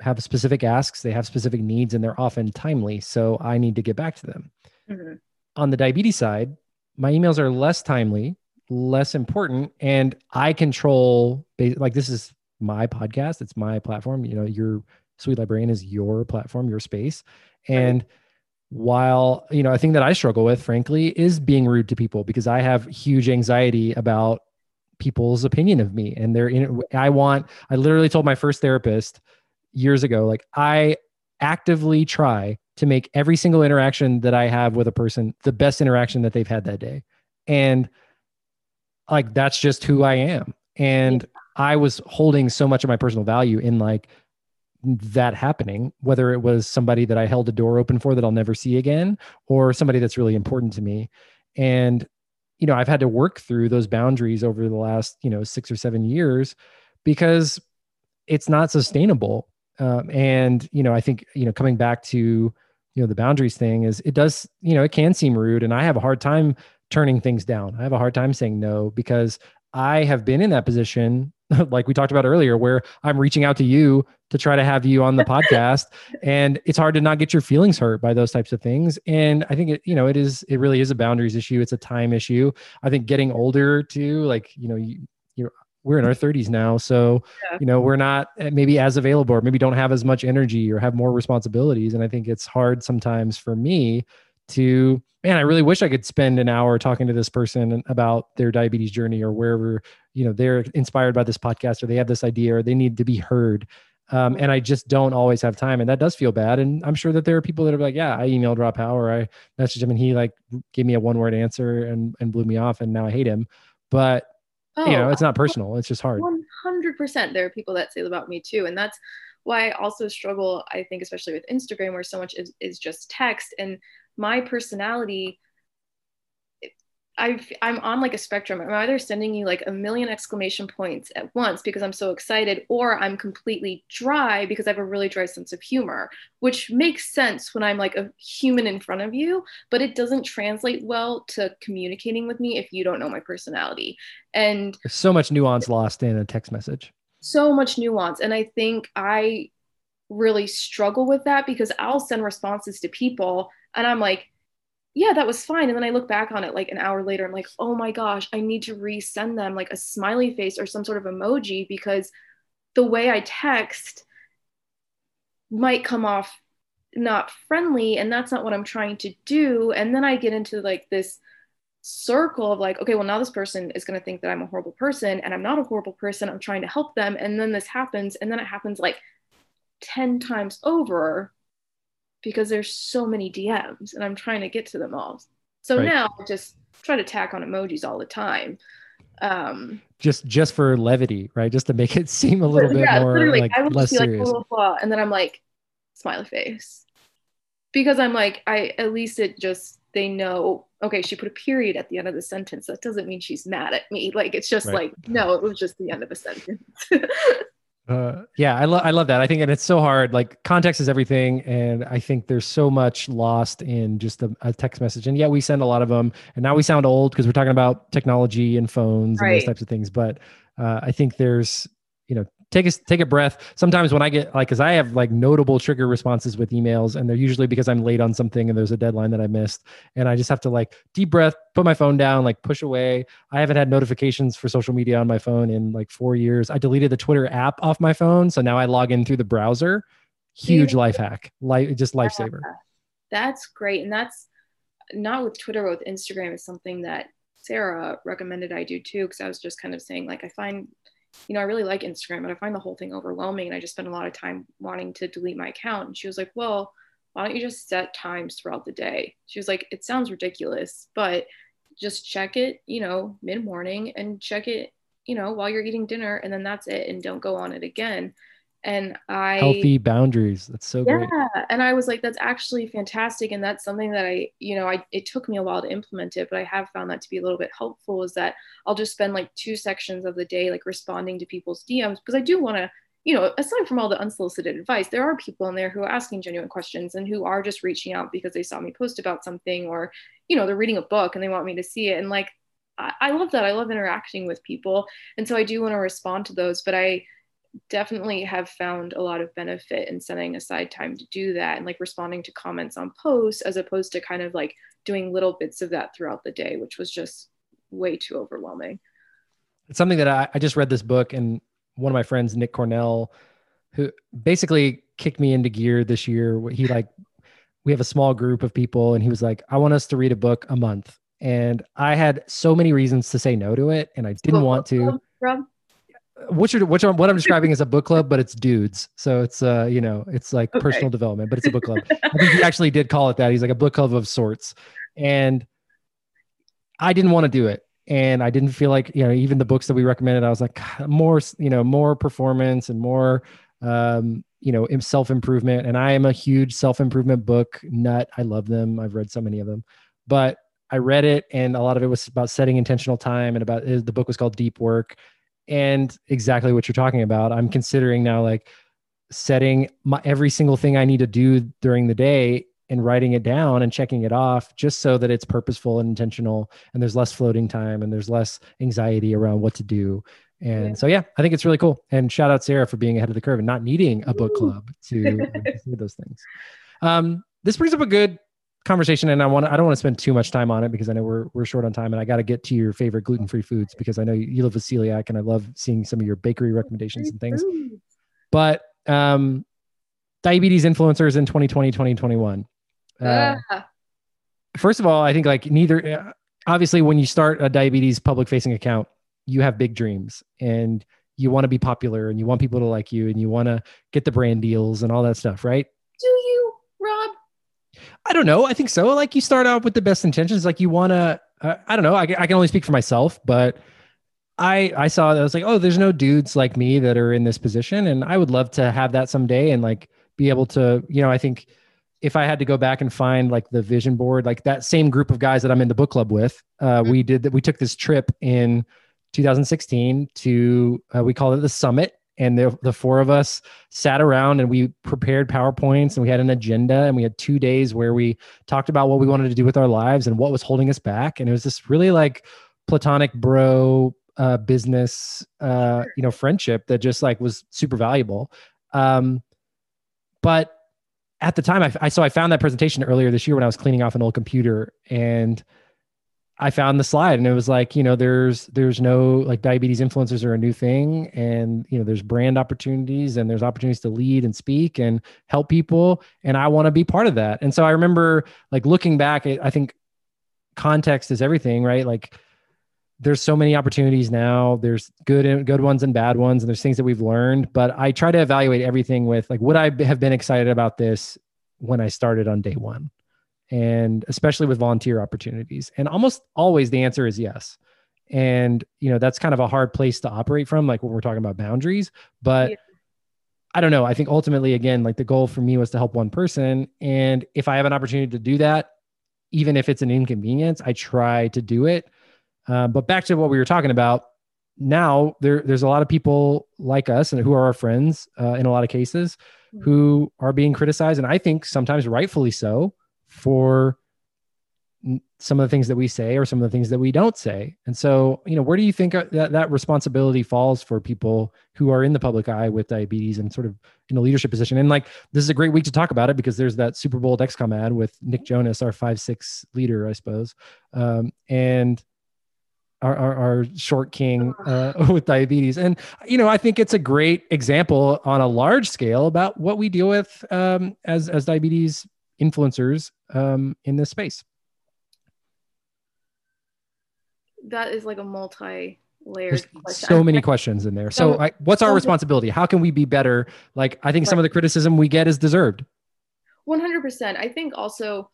have specific asks, they have specific needs, and they're often timely. So I need to get back to them. Mhm. On the diabetes side, my emails are less timely, less important, and I control like this is my podcast, it's my platform. You know, your sweet librarian is your platform, your space. And while, you know, a thing that I struggle with, frankly, is being rude to people because I have huge anxiety about people's opinion of me. And they're in I want, I literally told my first therapist years ago, like, I actively try to make every single interaction that I have with a person the best interaction that they've had that day. And like that's just who I am. And I was holding so much of my personal value in like that happening, whether it was somebody that I held a door open for that I'll never see again, or somebody that's really important to me. And you know, I've had to work through those boundaries over the last, you know, six or seven years because it's not sustainable. Um, and, you know, I think, you know, coming back to, you know, the boundaries thing is it does, you know, it can seem rude. And I have a hard time turning things down. I have a hard time saying no because I have been in that position, like we talked about earlier, where I'm reaching out to you to try to have you on the podcast. And it's hard to not get your feelings hurt by those types of things. And I think it, you know, it is, it really is a boundaries issue. It's a time issue. I think getting older too, like, you know, you, we're in our 30s now. So, yeah. you know, we're not eh, maybe as available or maybe don't have as much energy or have more responsibilities. And I think it's hard sometimes for me to man i really wish i could spend an hour talking to this person about their diabetes journey or wherever you know they're inspired by this podcast or they have this idea or they need to be heard um, and i just don't always have time and that does feel bad and i'm sure that there are people that are like yeah i emailed rob howe or i messaged him and he like gave me a one word answer and and blew me off and now i hate him but oh, you know it's not personal it's just hard. 100% there are people that say about me too and that's why i also struggle i think especially with instagram where so much is, is just text and my personality i am on like a spectrum. I'm either sending you like a million exclamation points at once because I'm so excited, or I'm completely dry because I have a really dry sense of humor, which makes sense when I'm like a human in front of you, but it doesn't translate well to communicating with me if you don't know my personality. And there's so much nuance lost in a text message. So much nuance. And I think I really struggle with that because I'll send responses to people and I'm like, yeah, that was fine. And then I look back on it like an hour later, I'm like, oh my gosh, I need to resend them like a smiley face or some sort of emoji because the way I text might come off not friendly. And that's not what I'm trying to do. And then I get into like this circle of like, okay, well, now this person is going to think that I'm a horrible person and I'm not a horrible person. I'm trying to help them. And then this happens. And then it happens like 10 times over because there's so many DMs and I'm trying to get to them all. So right. now I just try to tack on emojis all the time. Um, just just for levity, right? Just to make it seem a little bit yeah, more like I would less just be serious. like, blah, blah, blah, and then I'm like, smiley face, because I'm like, I at least it just they know. Okay, she put a period at the end of the sentence. That doesn't mean she's mad at me. Like it's just right. like, no, it was just the end of a sentence. Uh, yeah, I love I love that. I think and it's so hard. Like context is everything, and I think there's so much lost in just a, a text message. And yeah, we send a lot of them, and now we sound old because we're talking about technology and phones right. and those types of things. But uh, I think there's you know take a take a breath. Sometimes when I get like, because I have like notable trigger responses with emails, and they're usually because I'm late on something and there's a deadline that I missed, and I just have to like deep breath, put my phone down, like push away. I haven't had notifications for social media on my phone in like four years. I deleted the Twitter app off my phone, so now I log in through the browser. Huge life hack, life just lifesaver. That's great, and that's not with Twitter, but with Instagram is something that Sarah recommended I do too, because I was just kind of saying like I find you know, I really like Instagram, but I find the whole thing overwhelming. And I just spend a lot of time wanting to delete my account. And she was like, well, why don't you just set times throughout the day? She was like, it sounds ridiculous, but just check it, you know, mid morning and check it, you know, while you're eating dinner. And then that's it. And don't go on it again and i healthy boundaries that's so yeah great. and i was like that's actually fantastic and that's something that i you know i it took me a while to implement it but i have found that to be a little bit helpful is that i'll just spend like two sections of the day like responding to people's dms because i do want to you know aside from all the unsolicited advice there are people in there who are asking genuine questions and who are just reaching out because they saw me post about something or you know they're reading a book and they want me to see it and like I, I love that i love interacting with people and so i do want to respond to those but i definitely have found a lot of benefit in setting aside time to do that and like responding to comments on posts as opposed to kind of like doing little bits of that throughout the day, which was just way too overwhelming. It's something that I, I just read this book and one of my friends, Nick Cornell, who basically kicked me into gear this year. He like, we have a small group of people and he was like, I want us to read a book a month. And I had so many reasons to say no to it. And I didn't want to. Rob? what you're what, what I'm describing is a book club, but it's dudes. So it's uh, you know, it's like okay. personal development, but it's a book club. I think he actually did call it that. He's like a book club of sorts. And I didn't want to do it. And I didn't feel like, you know, even the books that we recommended, I was like, more, you know, more performance and more um, you know, self-improvement. And I am a huge self-improvement book nut. I love them. I've read so many of them. But I read it, and a lot of it was about setting intentional time, and about the book was called Deep Work, and exactly what you're talking about. I'm considering now like setting my every single thing I need to do during the day and writing it down and checking it off just so that it's purposeful and intentional and there's less floating time and there's less anxiety around what to do and yeah. so yeah i think it's really cool and shout out sarah for being ahead of the curve and not needing a book club to, do those things um, this brings up a good conversation and i want i don't want to spend too much time on it because i know we're, we're short on time and i got to get to your favorite gluten-free foods because i know you live with celiac and i love seeing some of your bakery recommendations and things. but um, diabetes influencers in 2020 2021 uh, first of all i think like neither uh, obviously when you start a diabetes public facing account you have big dreams and you want to be popular and you want people to like you and you want to get the brand deals and all that stuff right? do you rob I don't know. I think so. Like you start out with the best intentions. Like you want to, uh, I don't know. I, I can only speak for myself, but I, I saw that I was like, oh, there's no dudes like me that are in this position. And I would love to have that someday and like be able to, you know, I think if I had to go back and find like the vision board, like that same group of guys that I'm in the book club with, uh, mm-hmm. we did that. We took this trip in 2016 to, uh, we call it the summit and the, the four of us sat around and we prepared powerpoints and we had an agenda and we had two days where we talked about what we wanted to do with our lives and what was holding us back. And it was this really like platonic bro uh, business uh, you know friendship that just like was super valuable. Um, but at the time I, I so i found that presentation earlier this year when i was cleaning off an old computer and I found the slide and it was like, you know, there's there's no like diabetes influencers are a new thing and you know, there's brand opportunities and there's opportunities to lead and speak and help people and I want to be part of that. And so I remember like looking back, I think context is everything, right? Like there's so many opportunities now. There's good and good ones and bad ones and there's things that we've learned, but I try to evaluate everything with like would I have been excited about this when I started on day 1? And especially with volunteer opportunities. And almost always the answer is yes. And you know that's kind of a hard place to operate from like when we're talking about boundaries but yeah. i don't know. I think ultimately again like the goal for me was to help one person. And if i have an opportunity to do that even if it's an inconvenience i try to do it. Uh, but back to what we were talking about now there, there's a lot of people like us and who are our friends uh, in a lot of cases mm-hmm. who are being criticized. And i think sometimes rightfully so for some of the things that we say or some of the things that we don't say. And so, you know, where do you think uh, that that responsibility falls for people who are in the public eye with diabetes and sort of in a leadership position? And like, this is a great week to talk about it because there's that Super Bowl Dexcom ad with Nick Jonas, our five six leader, I suppose, um, and our, our, our short king uh, with diabetes. And you know, I think it's a great example on a large scale about what we deal with um, as as diabetes influencers um, in this space? That is like a multi layered so many questions in there. So, I, what's our responsibility? How can we be better? Like, I think some of the criticism we get is deserved. 100%. I think also,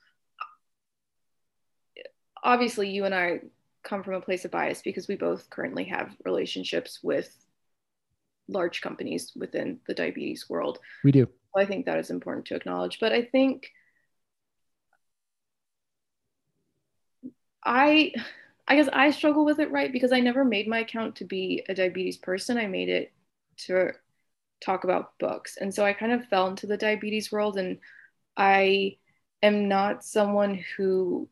obviously, you and I come from a place of bias because we both currently have relationships with large companies within the diabetes world. We do. I think that is important to acknowledge. But I think I I guess I struggle with it, right? Because I never made my account to be a diabetes person. I made it to talk about books. And so I kind of fell into the diabetes world and I am not someone who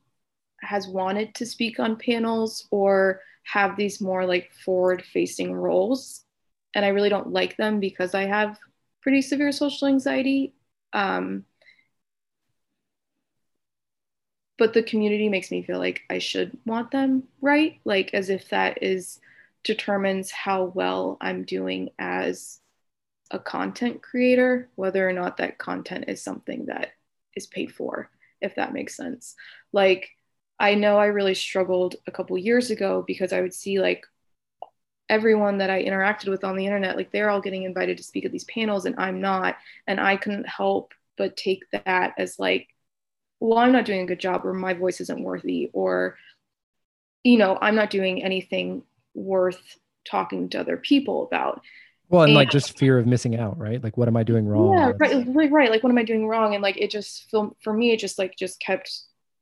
has wanted to speak on panels or have these more like forward facing roles. And I really don't like them because I have pretty severe social anxiety. Um, but the community makes me feel like I should want them right, like as if that is determines how well I'm doing as a content creator, whether or not that content is something that is paid for, if that makes sense. Like, I know I really struggled a couple years ago because I would see like everyone that I interacted with on the internet, like they're all getting invited to speak at these panels and I'm not. And I couldn't help but take that as like well, I'm not doing a good job, or my voice isn't worthy, or, you know, I'm not doing anything worth talking to other people about. Well, and, and like just fear of missing out, right? Like, what am I doing wrong? Yeah, right, like, right. Like, what am I doing wrong? And like, it just for me, it just like just kept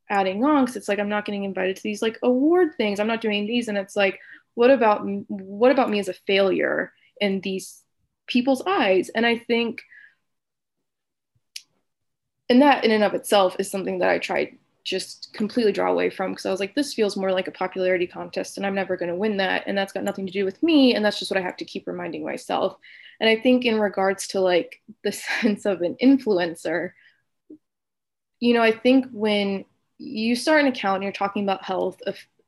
adding on because it's like I'm not getting invited to these like award things. I'm not doing these, and it's like, what about what about me as a failure in these people's eyes? And I think, and that in and of itself is something that I tried just completely draw away from because I was like, this feels more like a popularity contest, and I'm never going to win that, and that's got nothing to do with me, and that's just what I have to keep reminding myself. And I think in regards to like the sense of an influencer, you know, I think when you start an account and you're talking about health,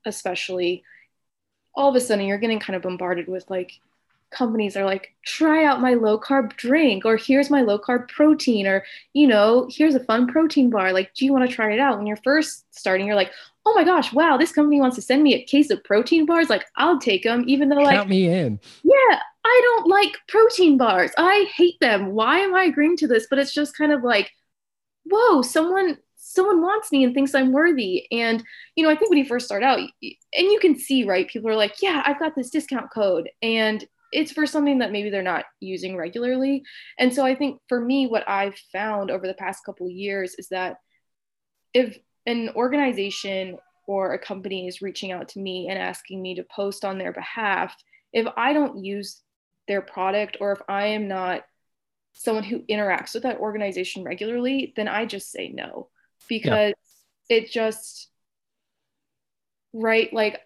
especially, all of a sudden you're getting kind of bombarded with like companies are like, try out my low carb drink, or here's my low carb protein, or, you know, here's a fun protein bar. Like, do you want to try it out? When you're first starting, you're like, oh my gosh, wow, this company wants to send me a case of protein bars. Like, I'll take them, even though, like, count me in. Yeah, I don't like protein bars. I hate them. Why am I agreeing to this? But it's just kind of like, whoa, someone someone wants me and thinks I'm worthy. And, you know, I think when you first start out, and you can see, right, people are like, yeah, I've got this discount code. And it's for something that maybe they're not using regularly. And so I think for me, what I've found over the past couple years is that if an organization or a company is reaching out to me and asking me to post on their behalf, if I don't use their product or if I am not someone who interacts with that organization regularly, then I just say no because yeah. it just right like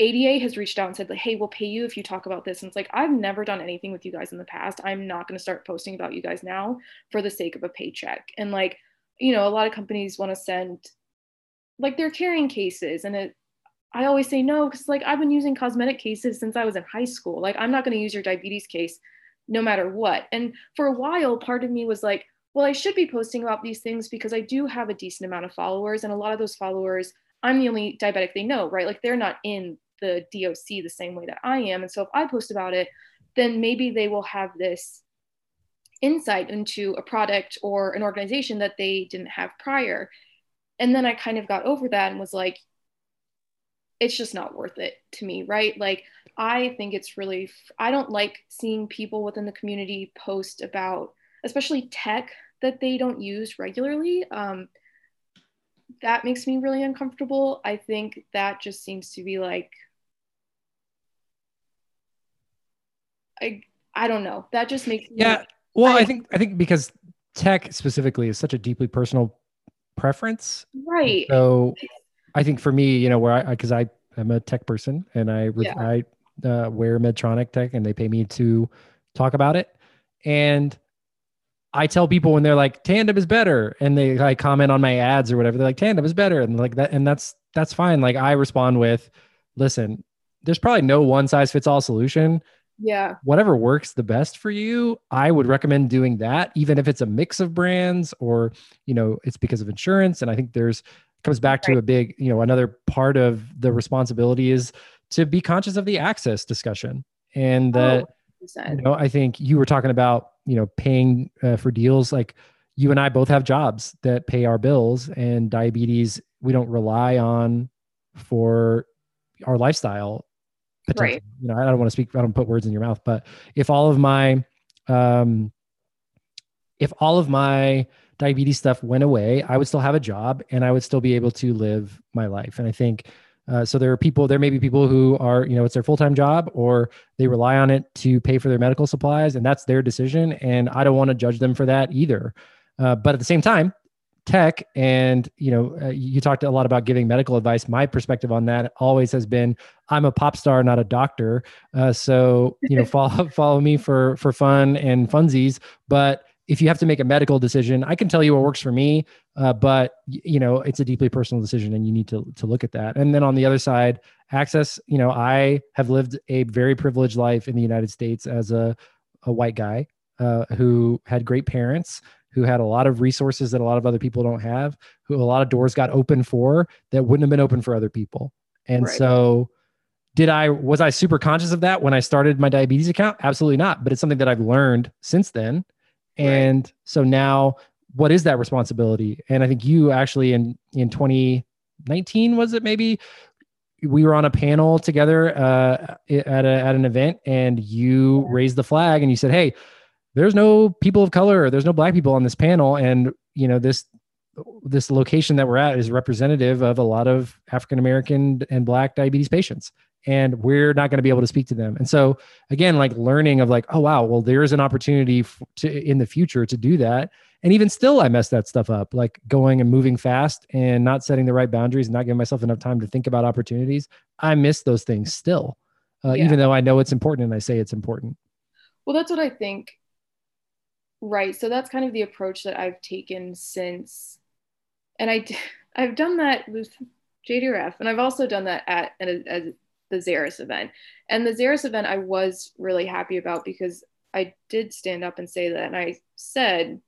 ADA has reached out and said like hey we'll pay you if you talk about this. And it's like I've never done anything with you guys in the past. I'm not going to start posting about you guys now for the sake of a paycheck. And like you know a lot of companies want to send like their carrying cases. And it I always say no because like I've been using cosmetic cases since I was in high school. Like I'm not going to use your diabetes case no matter what. And for a while part of me was like well, I should be posting about these things because I do have a decent amount of followers. And a lot of those followers, I'm the only diabetic they know, right? Like they're not in the DOC the same way that I am. And so if I post about it, then maybe they will have this insight into a product or an organization that they didn't have prior. And then I kind of got over that and was like, it's just not worth it to me, right? Like, I think it's really, I don't like seeing people within the community post about especially tech that they don't use regularly. Um, that makes me really uncomfortable. I think that just seems to be like, I I don't know. That just makes yeah. well, I, I think I think because tech specifically is such a deeply personal preference, right? So I think for me, you know, where I because I am a tech person and I yeah. I uh, wear Medtronic tech and they pay me to talk about it, and I tell people when they're like tandem is better and they like comment on my ads or whatever, they're like tandem is better. And like that, and that's, that's fine. Like I respond with, listen, there's probably no one size fits all solution. Yeah. Whatever works the best for you, I would recommend doing that, even if it's a mix of brands or, you know, it's because of insurance. And I think there's comes back to right. a big, you know, another part of the responsibility is to be conscious of the access discussion and that, oh, you know, I think you were talking about you know paying uh, for deals like you and I both have jobs that pay our bills and diabetes we don't rely on for our lifestyle Right. You know, I don't want to speak, I don't put words in your mouth, but if all of my, um, if all of my diabetes stuff went away, I would still have a job and I would still be able to live my life. And I think uh, so there are people, there may be people who are, you know, it's their full time job or they rely on it to pay for their medical supplies, and that's their decision. And I don't want to judge them for that either. Uh, but at the same time, tech and you know uh, you talked a lot about giving medical advice my perspective on that always has been i'm a pop star not a doctor uh, so you know follow follow me for for fun and funsies but if you have to make a medical decision, I can tell you what works for me, uh, but you know it's a deeply personal decision, and you need to to look at that. And then on the other side, access. You know, I have lived a very privileged life in the United States as a a white guy uh, who had great parents, who had a lot of resources that a lot of other people don't have, who a lot of doors got open for that wouldn't have been open for other people. And right. so did I was I super conscious of that when I started my diabetes account? Absolutely not. But it's something that I've learned since then. And right. so now what is that responsibility? And I think you actually in in 2019 was it maybe we were on a panel together uh, at a, at an event and you raised the flag and you said, "Hey, there's no people of color, there's no black people on this panel and you know this this location that we're at is representative of a lot of African American and Black diabetes patients, and we're not going to be able to speak to them. And so, again, like learning of like, oh wow, well, there's an opportunity to in the future to do that. And even still, I mess that stuff up, like going and moving fast and not setting the right boundaries, and not giving myself enough time to think about opportunities. I miss those things still, uh, yeah. even though I know it's important and I say it's important. Well, that's what I think. Right. So that's kind of the approach that I've taken since, and I, I've done that with JDRF, and I've also done that at, at, at the Xeris event. And the Xeris event, I was really happy about because I did stand up and say that, and I said,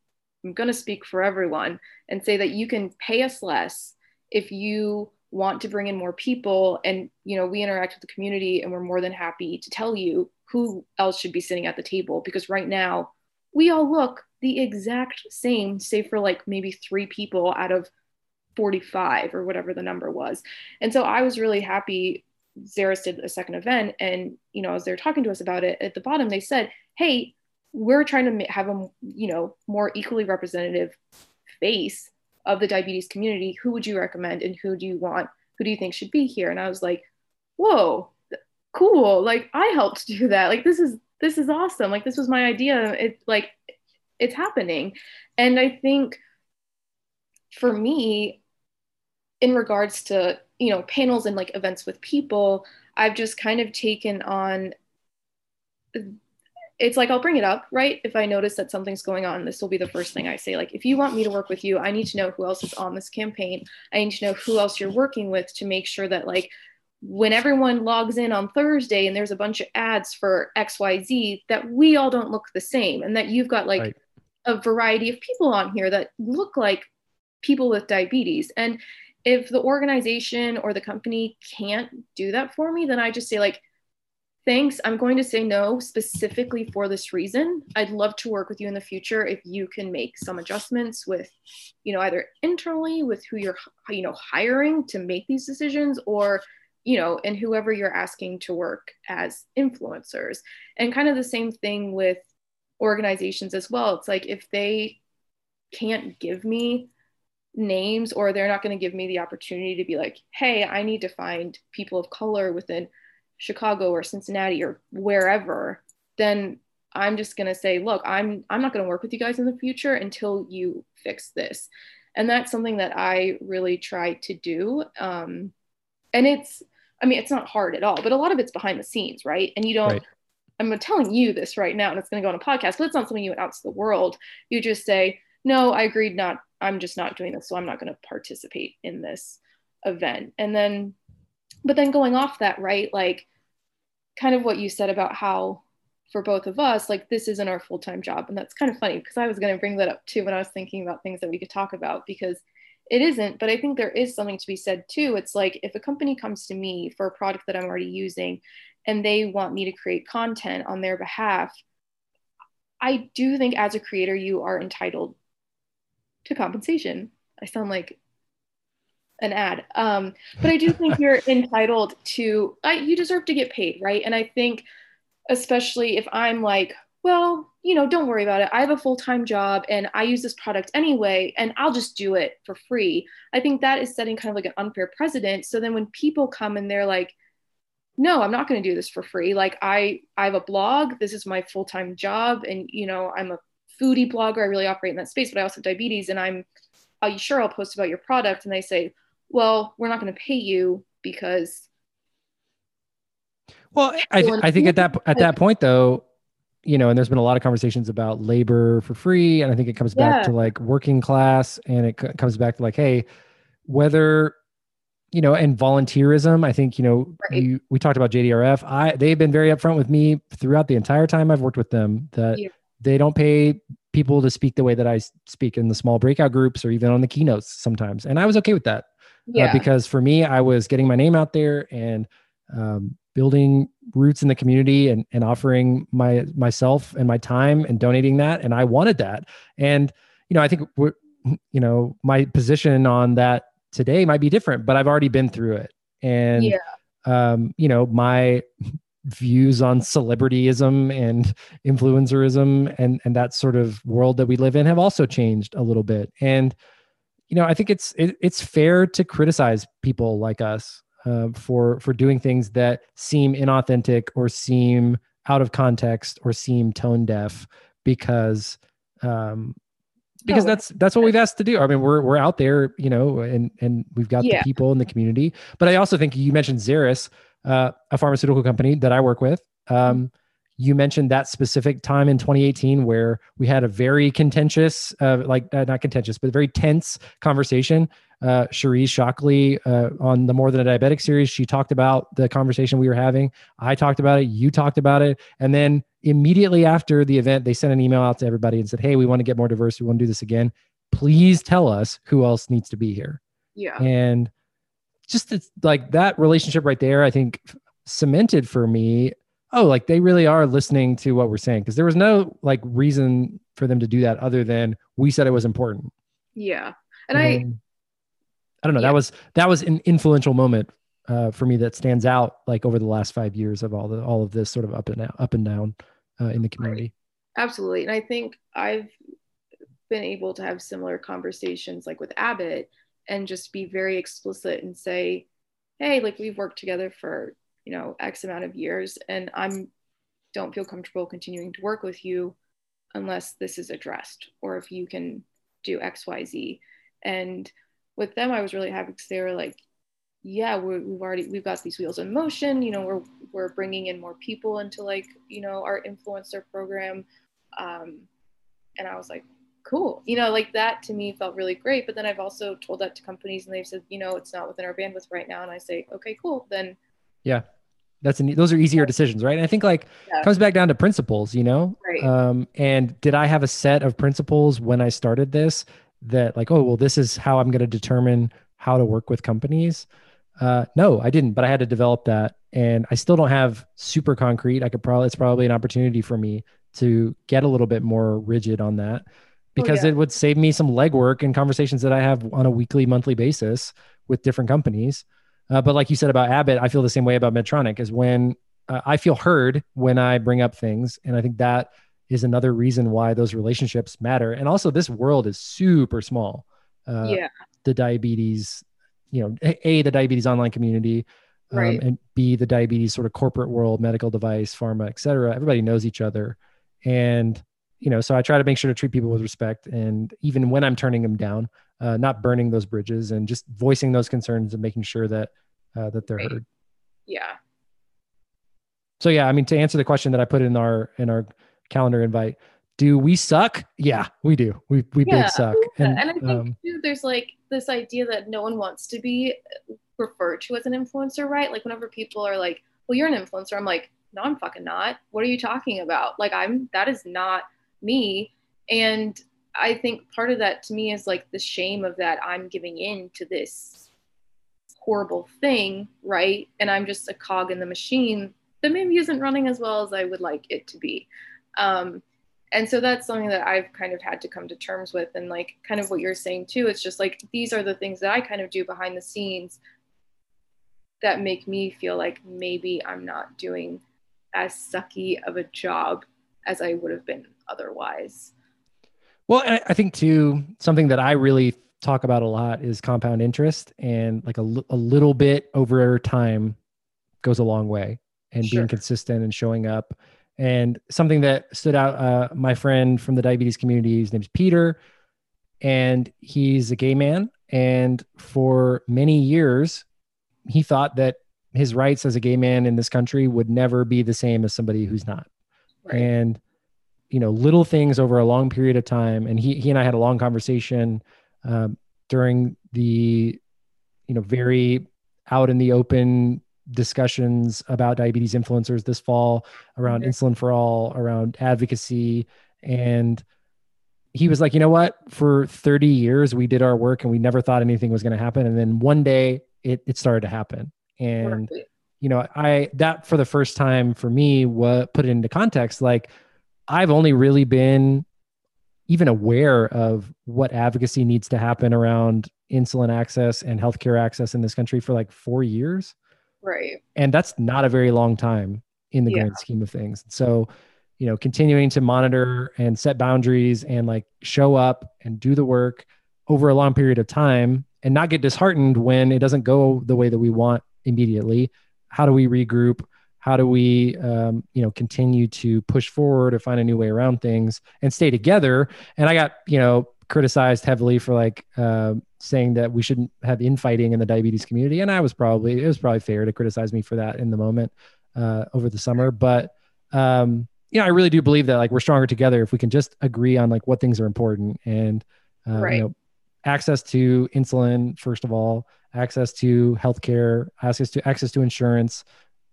I'm going to speak for everyone and say that you can pay us less if you want to bring in more people and you know we interact with the community and we're more than happy to tell you who else should be sitting at the table because right now we all look the exact same save for like maybe three people out of 45 or whatever the number was. And so i was really happy Xeris did a second event and you know as they're talking to us about it at the bottom they said hey we're trying to have a you know more equally representative face of the diabetes community. Who would you recommend and who do you want? Who do you think should be here? And i was like whoa cool. Like i helped do that. Like this is this is awesome like this was my idea it like it's happening and i think for me in regards to you know panels and like events with people i've just kind of taken on it's like I'll bring it up, right? If I notice that something's going on, this will be the first thing I say. Like, if you want me to work with you, I need to know who else is on this campaign. I need to know who else you're working with to make sure that, like, when everyone logs in on Thursday and there's a bunch of ads for XYZ, that we all don't look the same and that you've got like right. a variety of people on here that look like people with diabetes. And if the organization or the company can't do that for me, then I just say, like, thanks. I'm going to say no specifically for this reason. I'd love to work with you in the future if you can make some adjustments with, you know, either internally with who you're, you know, hiring to make these decisions or, you know, and whoever you're asking to work as influencers. And kind of the same thing with organizations as well. It's like if they can't give me names or they're not going to give me the opportunity to be like, hey, I need to find people of color within Chicago or Cincinnati or wherever, then I'm just going to say, look, I'm I'm not going to work with you guys in the future until you fix this. And that's something that I really try to do. Um, and it's, I mean, it's not hard at all, but a lot of it's behind the scenes, right? And you don't, right. I'm telling you this right now, and it's going to go on a podcast, but it's not something you announce to the world. You just say, no, I agreed not, I'm just not doing this. So I'm not going to participate in this event. And then, but then going off that, right? Like, kind of what you said about how for both of us, like this isn't our full time job. And that's kind of funny because I was going to bring that up too when I was thinking about things that we could talk about because it isn't. But I think there is something to be said too. It's like if a company comes to me for a product that I'm already using and they want me to create content on their behalf, I do think as a creator, you are entitled to compensation. I sound like an ad. Um, but I do think you're entitled to, I, you deserve to get paid, right? And I think, especially if I'm like, well, you know, don't worry about it. I have a full time job and I use this product anyway, and I'll just do it for free. I think that is setting kind of like an unfair precedent. So then when people come and they're like, no, I'm not going to do this for free. Like I, I have a blog. This is my full time job, and you know, I'm a foodie blogger. I really operate in that space, but I also have diabetes, and I'm, are you sure I'll post about your product? And they say, well, we're not going to pay you because. Well, I, th- I think at that at that point though, you know, and there's been a lot of conversations about labor for free, and I think it comes back yeah. to like working class, and it c- comes back to like, hey, whether you know, and volunteerism. I think you know, right. we, we talked about JDRF. I they've been very upfront with me throughout the entire time I've worked with them that yeah. they don't pay people to speak the way that I speak in the small breakout groups or even on the keynotes sometimes, and I was okay with that. Uh, yeah. Uh, because for me, I was getting my name out there and um, building roots in the community and, and offering my myself and my time and donating that. And I wanted that. And, you know, I think we're, you know, my position on that today might be different, but I've already been through it. And, yeah. um, you know, my views on celebrityism and influencerism and and that sort of world that we live in have also changed a little bit and you know, I think it's it, it's fair to criticize people like us uh, for for doing things that seem inauthentic or seem out of context or seem tone deaf because um, because that's that's what we've asked to do. I mean, we're we're out there, you know, and and we've got yeah. the people in the community. But I also think you mentioned Xeris, uh, a pharmaceutical company that I work with. Um, you mentioned that specific time in 2018 where we had a very contentious, uh, like uh, not contentious, but very tense conversation. Uh, Cherise Shockley uh, on the More Than a Diabetic series, she talked about the conversation we were having. I talked about it. You talked about it. And then immediately after the event, they sent an email out to everybody and said, Hey, we want to get more diverse. We want to do this again. Please tell us who else needs to be here. Yeah. And just like that relationship right there, I think cemented for me oh like they really are listening to what we're saying because there was no like reason for them to do that other than we said it was important yeah and, and i i don't know yeah. that was that was an influential moment uh, for me that stands out like over the last five years of all the all of this sort of up and down, up and down uh, in the community. Right. Absolutely, and I think I've been able to have similar conversations like with Abbott and just be very explicit and say, hey, like we've worked together for you know X amount of years, and I'm don't feel comfortable continuing to work with you unless this is addressed or if you can do X, Y, Z. And with them, I was really happy because they were like, yeah we have already we've got these wheels in motion. You know we're we're bringing in more people into like you know our influencer program. Um, and i was like cool. You know like that to me felt really great. But then i've also told that to companies and they've said you know it's not within our bandwidth right now. And i say okay cool. Then yeah that's an, those are easier decisions right and i think like yeah. comes back down to principles you know right. um, and did i have a set of principles when i started this that like oh well this is how i'm going to determine how to work with companies uh, no, I didn't, but I had to develop that. And I still don't have super concrete. I could probably, it's probably an opportunity for me to get a little bit more rigid on that because oh, yeah. it would save me some legwork and conversations that I have on a weekly, monthly basis with different companies. Uh, but like you said about Abbott, I feel the same way about Medtronic is when uh, I feel heard when I bring up things. And I think that is another reason why those relationships matter. And also, this world is super small. Uh, yeah. The diabetes you know, a the diabetes online community, um, right. and b the diabetes sort of corporate world, medical device, pharma, et cetera. Everybody knows each other, and you know, so I try to make sure to treat people with respect, and even when I'm turning them down, uh, not burning those bridges, and just voicing those concerns and making sure that uh, that they're heard. Yeah. So yeah, I mean, to answer the question that I put in our in our calendar invite, do we suck? Yeah, we do. We we yeah, big suck. And, and I think um, too, there's like this idea that no one wants to be referred to as an influencer, right? Like whenever people are like, "Well, you're an influencer," I'm like, "No, I'm fucking not. What are you talking about? Like, I'm that is not me." And I think part of that to me is like the shame of that I'm giving in to this horrible thing, right? And I'm just a cog in the machine that maybe isn't running as well as I would like it to be. Um, and so that's something that I've kind of had to come to terms with. And like kind of what you're saying too, it's just like these are the things that I kind of do behind the scenes that make me feel like maybe I'm not doing as sucky of a job as I would have been otherwise. Well, I think too, something that I really talk about a lot is compound interest and like a, a little bit over time goes a long way and sure. being consistent and showing up and something that stood out, uh, my friend from the diabetes community, his name's Peter, and he's a gay man. And for many years, he thought that his rights as a gay man in this country would never be the same as somebody who's not. Right. And you know, little things over a long period of time. And he he and I had a long conversation um, during the you know very out in the open discussions about diabetes influencers this fall around insulin for all, around advocacy. And he was like, you know what? For 30 years, we did our work and we never thought anything was going to happen. And then one day it, it started to happen. And, you know, I, that for the first time for me, what put it into context, like I've only really been even aware of what advocacy needs to happen around insulin access and healthcare access in this country for like four years. Right. And that's not a very long time in the yeah. grand scheme of things. So, you know, continuing to monitor and set boundaries and like show up and do the work over a long period of time and not get disheartened when it doesn't go the way that we want immediately how do we regroup how do we um, you know continue to push forward or find a new way around things and stay together? And i got you know criticized heavily for like uh, saying that we shouldn't have infighting in the diabetes community. And i was probably it was probably fair to criticize me for that in the moment uh, over the summer. But um, you know i really do believe that like we're stronger together if we can just agree on like what things are important and uh, right. you know access to insulin first of all access to healthcare access to access to insurance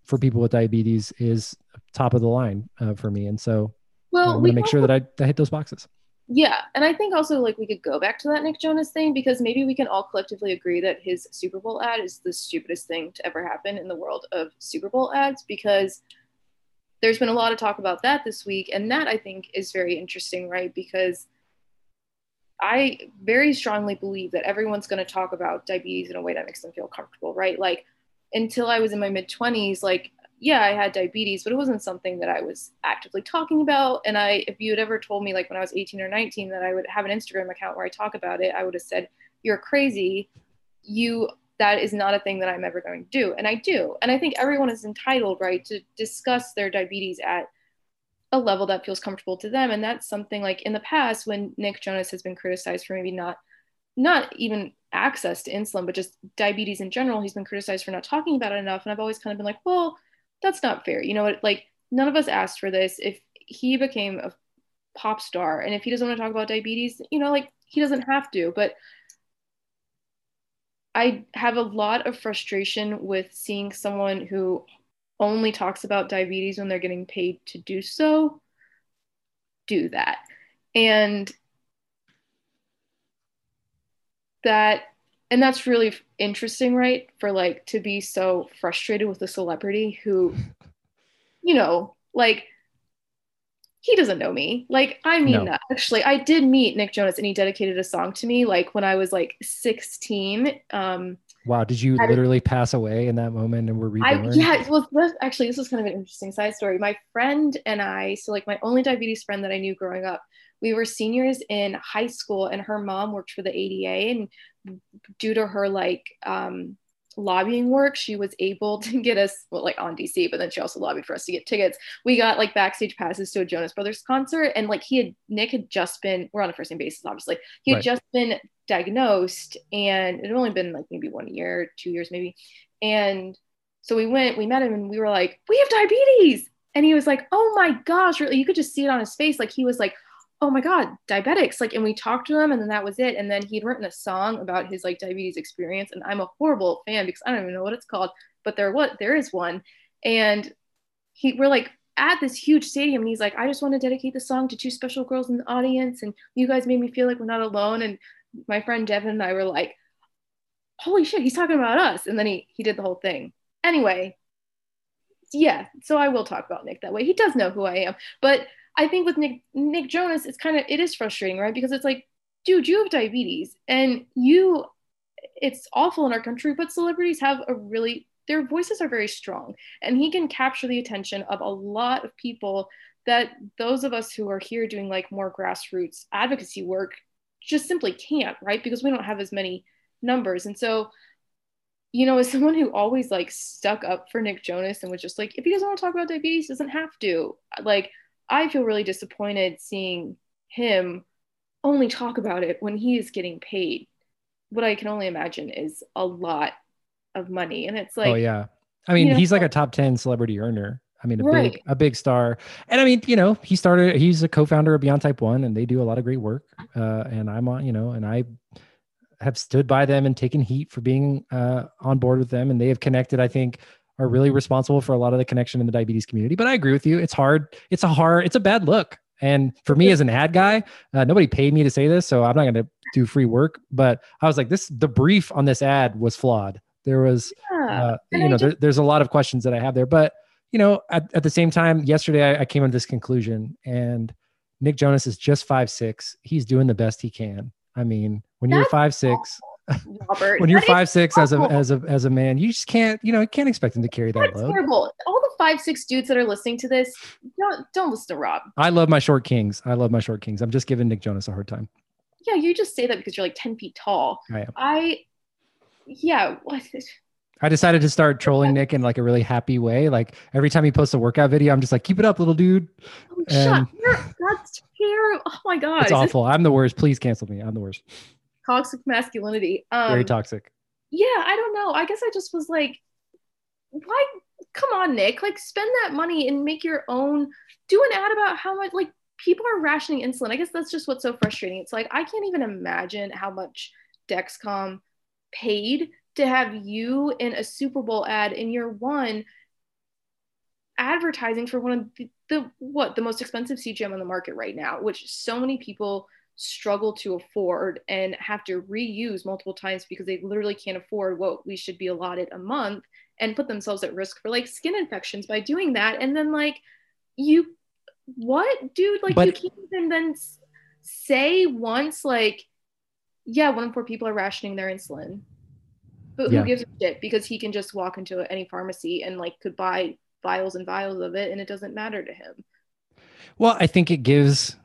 for people with diabetes is top of the line uh, for me. And so well, I'm going to make sure that I, I hit those boxes. Yeah. And I think also like we could go back to that Nick Jonas thing because maybe we can all collectively agree that his Super Bowl ad is the stupidest thing to ever happen in the world of Super Bowl ads because there's been a lot of talk about that this week. And that I think is very interesting, right? Because I very strongly believe that everyone's going to talk about diabetes in a way that makes them feel comfortable, right? Like until I was in my mid 20s, like, yeah, I had diabetes, but it wasn't something that I was actively talking about. And I, if you had ever told me, like when I was 18 or 19, that I would have an Instagram account where I talk about it, I would have said, You're crazy. You, that is not a thing that I'm ever going to do. And I do. And I think everyone is entitled, right, to discuss their diabetes at a level that feels comfortable to them. And that's something like in the past when Nick Jonas has been criticized for maybe not not even access to insulin, but just diabetes in general. He's been criticized for not talking about it enough. And I've always kind of been like, well, that's not fair. You know what? Like, none of us asked for this. If he became a pop star and if he doesn't want to talk about diabetes, you know, like he doesn't have to. But I have a lot of frustration with seeing someone who only talks about diabetes when they're getting paid to do so do that. And that and that's really interesting right? For like to be so frustrated with a celebrity who you know like he doesn't know me. Like i mean no. actually i did meet nick jonas and he dedicated a song to me like when i was like 16 um wow did you literally pass away in that moment and were reborn? I, yeah well actually this was kind of an interesting side story. My friend and i so like my only diabetes friend that i knew growing up we were seniors in high school and her mom worked for the ADA and due to her like um, lobbying work she was able to get us well like on DC but then she also lobbied for us to get tickets. We got like backstage passes to a Jonas Brothers concert and like he had Nick had just been we're on a first name basis obviously he had right. just been diagnosed and it had only been like maybe one year two years maybe. And so we went we met him and we were like we have diabetes! And he was like oh my gosh really? You could just see it on his face. Like he was like oh my god diabetics like and we talked to him and then that was it and then he'd written a song about his like diabetes experience and i'm a horrible fan because i don't even know what it's called but there what there is one and he we're like at this huge stadium and he's like i just want to dedicate the song to two special girls in the audience and you guys made me feel like we're not alone and my friend devin and i were like holy shit he's talking about us and then he he did the whole thing. Anyway yeah so i will talk about nick that way. He does know who i am but I think with Nick Nick Jonas, it's kind of it is frustrating, right? Because it's like, dude, you have diabetes, and you, it's awful in our country, but celebrities have a really their voices are very strong, and he can capture the attention of a lot of people that those of us who are here doing like more grassroots advocacy work just simply can't, right? Because we don't have as many numbers, and so you know, as someone who always like stuck up for Nick Jonas and was just like, if he doesn't want to talk about diabetes, doesn't have to. Like, I feel really disappointed seeing him only talk about it when he is getting paid. What I can only imagine is a lot of money. And it's like, oh, yeah. I mean, he's know, like a top 10 celebrity earner. I mean, a right. big, a big star. And I mean, you know, he started, he's a co-founder of Beyond Type One and they do a lot of great work. Uh, and I'm on, you know, and I have stood by them and taken heat for being uh, on board with them. And they have connected, I think, are really responsible for a lot of the connection in the diabetes community. But I agree with you. It's hard. It's a hard, it's a bad look. And for me as an ad guy, uh, nobody paid me to say this, so I'm not going to do free work. But I was like, this, the brief on this ad was flawed. There was, yeah. uh, you know, there, there's a lot of questions that I have there. But, you know, at, at the same time, yesterday I, I came to this conclusion and Nick Jonas is just five, six. He's doing the best he can. I mean, when That's you're five, six, Robert. when you're five six as a as a as a man, you just can't you know you can't expect him to carry that That's load. Terrible. All the five six dudes that are listening to this, don't don't listen to Rob. I love my short kings. I love my short kings. I'm just giving Nick Jonas a hard time. yeah, you just say that because you're like 10 feet tall. I am. I, yeah, what? I decided to start trolling Nick in like a really happy way. Like every time he posts a workout video, I'm just like, keep it up, little dude. Oh, And- shut, that's terrible. Oh my God. It's awful. I'm the worst. Please cancel me. I'm the worst. Toxic masculinity. Um, Very toxic. yeah, I don't know. I guess I just was like, why? Come on, Nick. Like, spend that money and make your own. Do an ad about how much. Like, people are rationing insulin. I guess that's just what's so frustrating. It's like I can't even imagine how much Dexcom paid to have you in a Super Bowl ad in year one, advertising for one of the, the what the most expensive CGM on the market right now, which so many people struggle to afford and have to reuse multiple times because they literally can't afford what we should be allotted a month and put themselves at risk for like skin infections by doing that. And then like you what dude? Like you can't even then say once like yeah one in four people are rationing their insulin. But Yeah. who gives a shit? Because he can just walk into any pharmacy and like could buy vials and vials of it and it doesn't matter to him. Well, I think it gives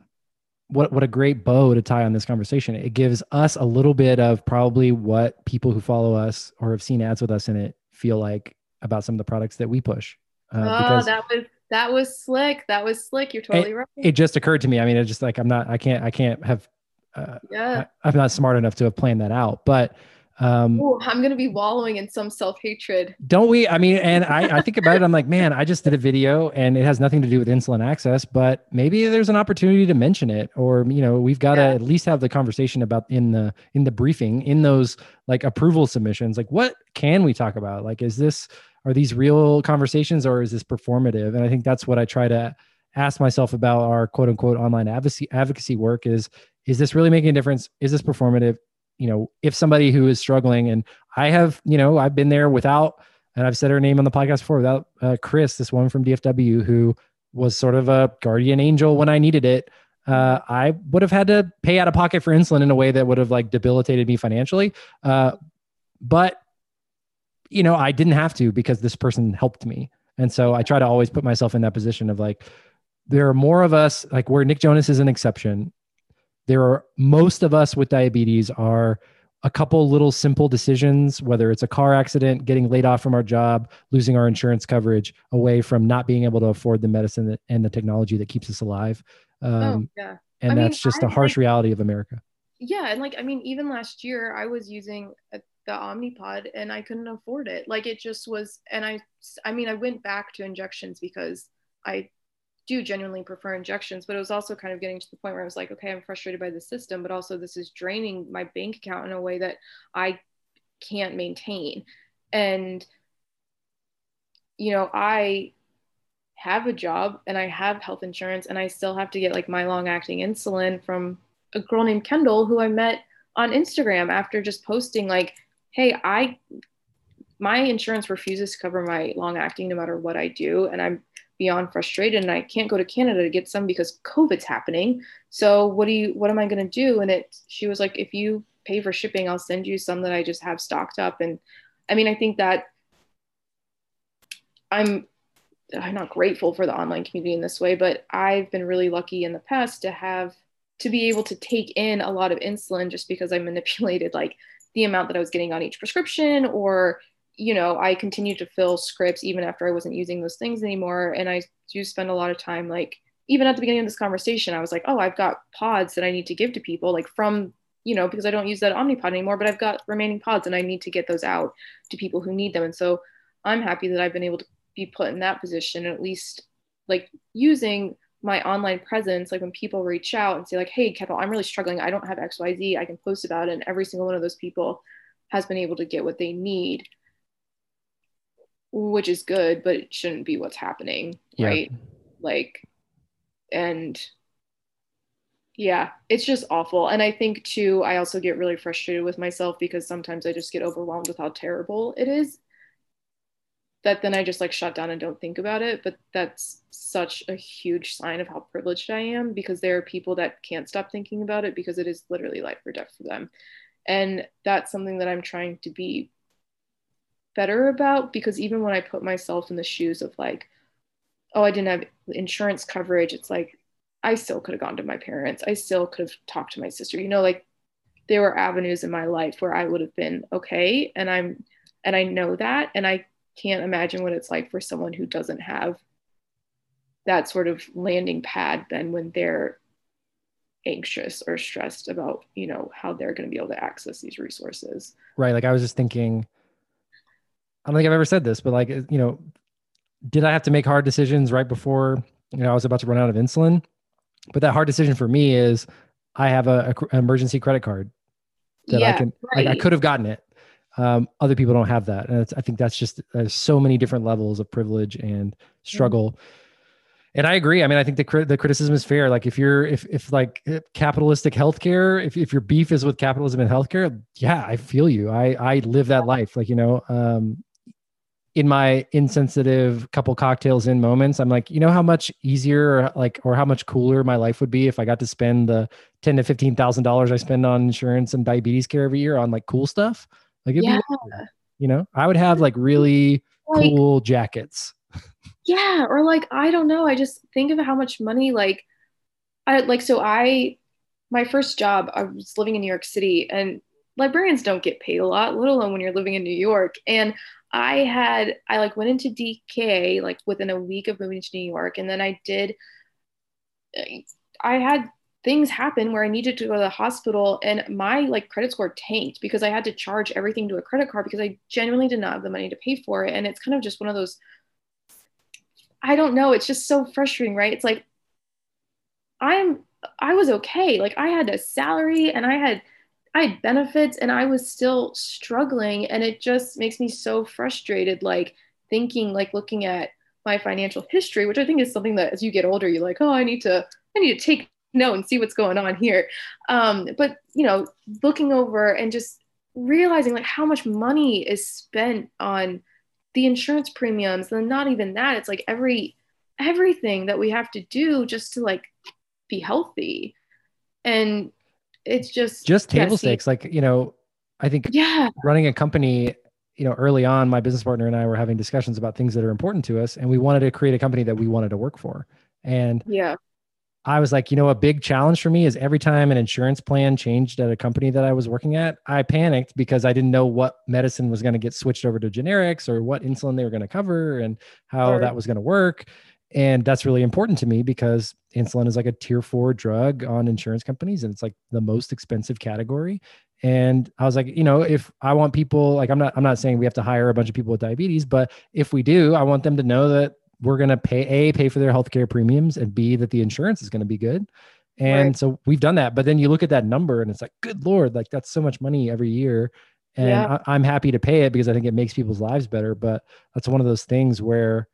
what what a great bow to tie on this conversation. It gives us a little bit of probably what people who follow us or have seen ads with us in it feel like about some of the products that we push. Uh, oh that was that was slick that was slick you're totally right it just occurred to me. I mean, it's just like I'm not, I can't, I can't have, uh, yeah I, I'm not smart enough to have planned that out. But um, Ooh, i'm gonna be wallowing in some self-hatred don't we? I mean, and I, I think about it. I'm like, man, I just did a video and it has nothing to do with insulin access, but maybe there's an opportunity to mention it, or you know, we've got to Yeah. at least have the conversation about in the in the briefing in those like approval submissions. Like, what can we talk about? Like, is this are these real conversations or is this performative? And I think that's what I try to ask myself about our quote unquote online advocacy advocacy work is is this really making a difference? Is this performative? You know, if somebody who is struggling and I have, you know, I've been there without, and I've said her name on the podcast before, without uh, Chris, this woman from DFW who was sort of a guardian angel when I needed it. Uh, I would have had to pay out of pocket for insulin in a way that would have like debilitated me financially. Uh, but you know, I didn't have to because this person helped me. And so I try to always put myself in that position of like, there are more of us, like where Nick Jonas is an exception. There are most of us with diabetes are a couple little simple decisions, whether it's a car accident, getting laid off from our job, losing our insurance coverage, away from not being able to afford the medicine that, and the technology that keeps us alive. Um, oh yeah and I mean, that's just a I'm harsh like- reality of America. yeah and like i mean even last year i was using a, the omnipod and i couldn't afford it like it just was and i i mean i went back to injections because i do genuinely prefer injections but it was also kind of getting to the point where i was like okay i'm frustrated by the system but also this is draining my bank account in a way that i can't maintain. And you know i have a job and i have health insurance and i still have to get like my long acting insulin from a girl named Kendall who I met on Instagram after just posting like, "Hey, I my insurance refuses to cover my long acting no matter what I do. And I'm beyond frustrated and I can't go to Canada to get some because COVID's happening. So what do you what am I going to do?" And it she was like, "If you pay for shipping, I'll send you some that I just have stocked up." And I mean, I think that I'm I'm not grateful for the online community in this way, but I've been really lucky in the past to have to be able to take in a lot of insulin just because I manipulated like the amount that I was getting on each prescription or you know, I continued to fill scripts even after I wasn't using those things anymore. And I do spend a lot of time like even at the beginning of this conversation, I was like, oh, I've got pods that I need to give to people, like from, you know, because I don't use that Omnipod anymore, but I've got remaining pods and I need to get those out to people who need them. And so I'm happy that I've been able to be put in that position, at least like using my online presence, like when people reach out and say, like, hey, Kendall, I'm really struggling. I don't have XYZ. I can post about it. And every single one of those people has been able to get what they need, which is good, but it shouldn't be what's happening. Yeah. Right. Like, and yeah, it's just awful. And I think too, I also get really frustrated with myself because sometimes I just get overwhelmed with how terrible it is that then I just like shut down and don't think about it. But that's such a huge sign of how privileged I am because there are people that can't stop thinking about it because it is literally life or death for them. And that's something that I'm trying to be better about because even when I put myself in the shoes of like, oh, I didn't have insurance coverage, it's like I still could have gone to my parents. I still could have talked to my sister. You know, like there were avenues in my life where I would have been okay. And I'm, and I know that. And I can't imagine what it's like for someone who doesn't have that sort of landing pad then when they're anxious or stressed about, you know, how they're going to be able to access these resources. Right. Like I was just thinking, I don't think I've ever said this, but like, you know, did I have to make hard decisions right before, you know, I was about to run out of insulin? But that hard decision for me is I have a, a emergency credit card that yeah, I can, right. like I could have gotten it. Um, other people don't have that. And I think that's just, there's so many different levels of privilege and struggle. Mm-hmm. And I agree. I mean, I think the the criticism is fair. Like if you're if if like capitalistic healthcare, if if your beef is with capitalism and healthcare, yeah, I feel you. I I live that life. Like you know, um, in my insensitive couple cocktails in moments, I'm like, you know how much easier like or how much cooler my life would be if I got to spend the ten to fifteen thousand dollars I spend on insurance and diabetes care every year on like cool stuff. Like yeah. Be, you know, I would have like really like, cool jackets. Yeah, or like I don't know, I just think of how much money like I like so I my first job I was living in New York City and librarians don't get paid a lot, let alone when you're living in New York. And I had I like went into DKA like within a week of moving to New York, and then I did. I had things happen where I needed to go to the hospital, and my like credit score tanked because I had to charge everything to a credit card because I genuinely did not have the money to pay for it, and it's kind of just one of those. I don't know. It's just so frustrating, right? It's like I'm I was okay. Like I had a salary and I had I had benefits and I was still struggling. And it just makes me so frustrated, like thinking, like looking at my financial history, which I think is something that as you get older, you're like, oh, I need to, I need to take note and see what's going on here. Um, but you know, looking over and just realizing like how much money is spent on the insurance premiums, and not even that, it's like every everything that we have to do just to like be healthy. And it's just just table stakes. Like you know, I think yeah, running a company. You know, early on, my business partner and I were having discussions about things that are important to us, and we wanted to create a company that we wanted to work for. And yeah, I was like, you know, a big challenge for me is every time an insurance plan changed at a company that I was working at, I panicked because I didn't know what medicine was going to get switched over to generics or what insulin they were going to cover and how that was going to work. And that's really important to me because insulin is like a tier four drug on insurance companies and it's like the most expensive category. And I was like, you know, if I want people like I'm not I'm not saying we have to hire a bunch of people with diabetes, but if we do, I want them to know that we're going to pay a pay for their healthcare premiums and b that the insurance is going to be good. And right. so we've done that. But then you look at that number and it's like, good lord, like that's so much money every year. And yeah. I, I'm happy to pay it because I think it makes people's lives better. But that's one of those things where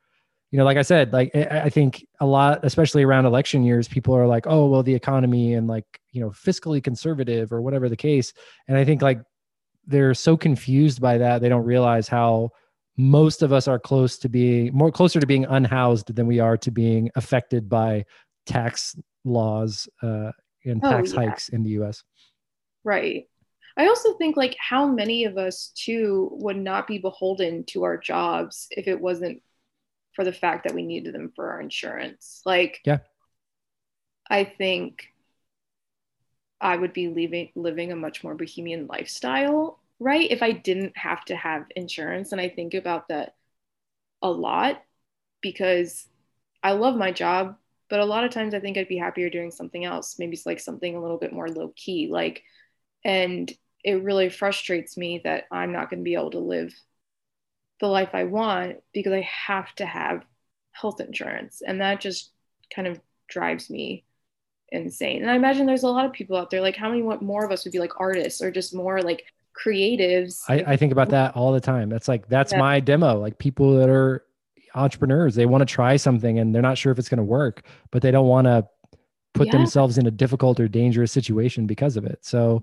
you know, like I said, like I think a lot, especially around election years, people are like, oh, well, the economy and like, you know, fiscally conservative or whatever the case. And I think like they're so confused by that, they don't realize how most of us are close to being more closer to being unhoused than we are to being affected by tax laws uh, and oh, tax yeah. hikes in the US. Right. I also think like how many of us too would not be beholden to our jobs if it wasn't for the fact that we needed them for our insurance. Like, yeah, I think I would be leaving living a much more bohemian lifestyle, right? If I didn't have to have insurance. And I think about that a lot because I love my job, but a lot of times I think I'd be happier doing something else. Maybe it's like something a little bit more low key. Like, and it really frustrates me that I'm not going to be able to live the life I want because I have to have health insurance. And that just kind of drives me insane. And I imagine there's a lot of people out there, like how many more of us would be like artists or just more like creatives? I, I think about that all the time. That's like, that's yeah. my demo. Like people that are entrepreneurs, they want to try something and they're not sure if it's going to work, but they don't want to put yeah. themselves in a difficult or dangerous situation because of it. So,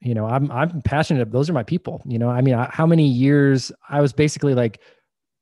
you know i'm i'm passionate those are my people you know i mean I, how many years i was basically like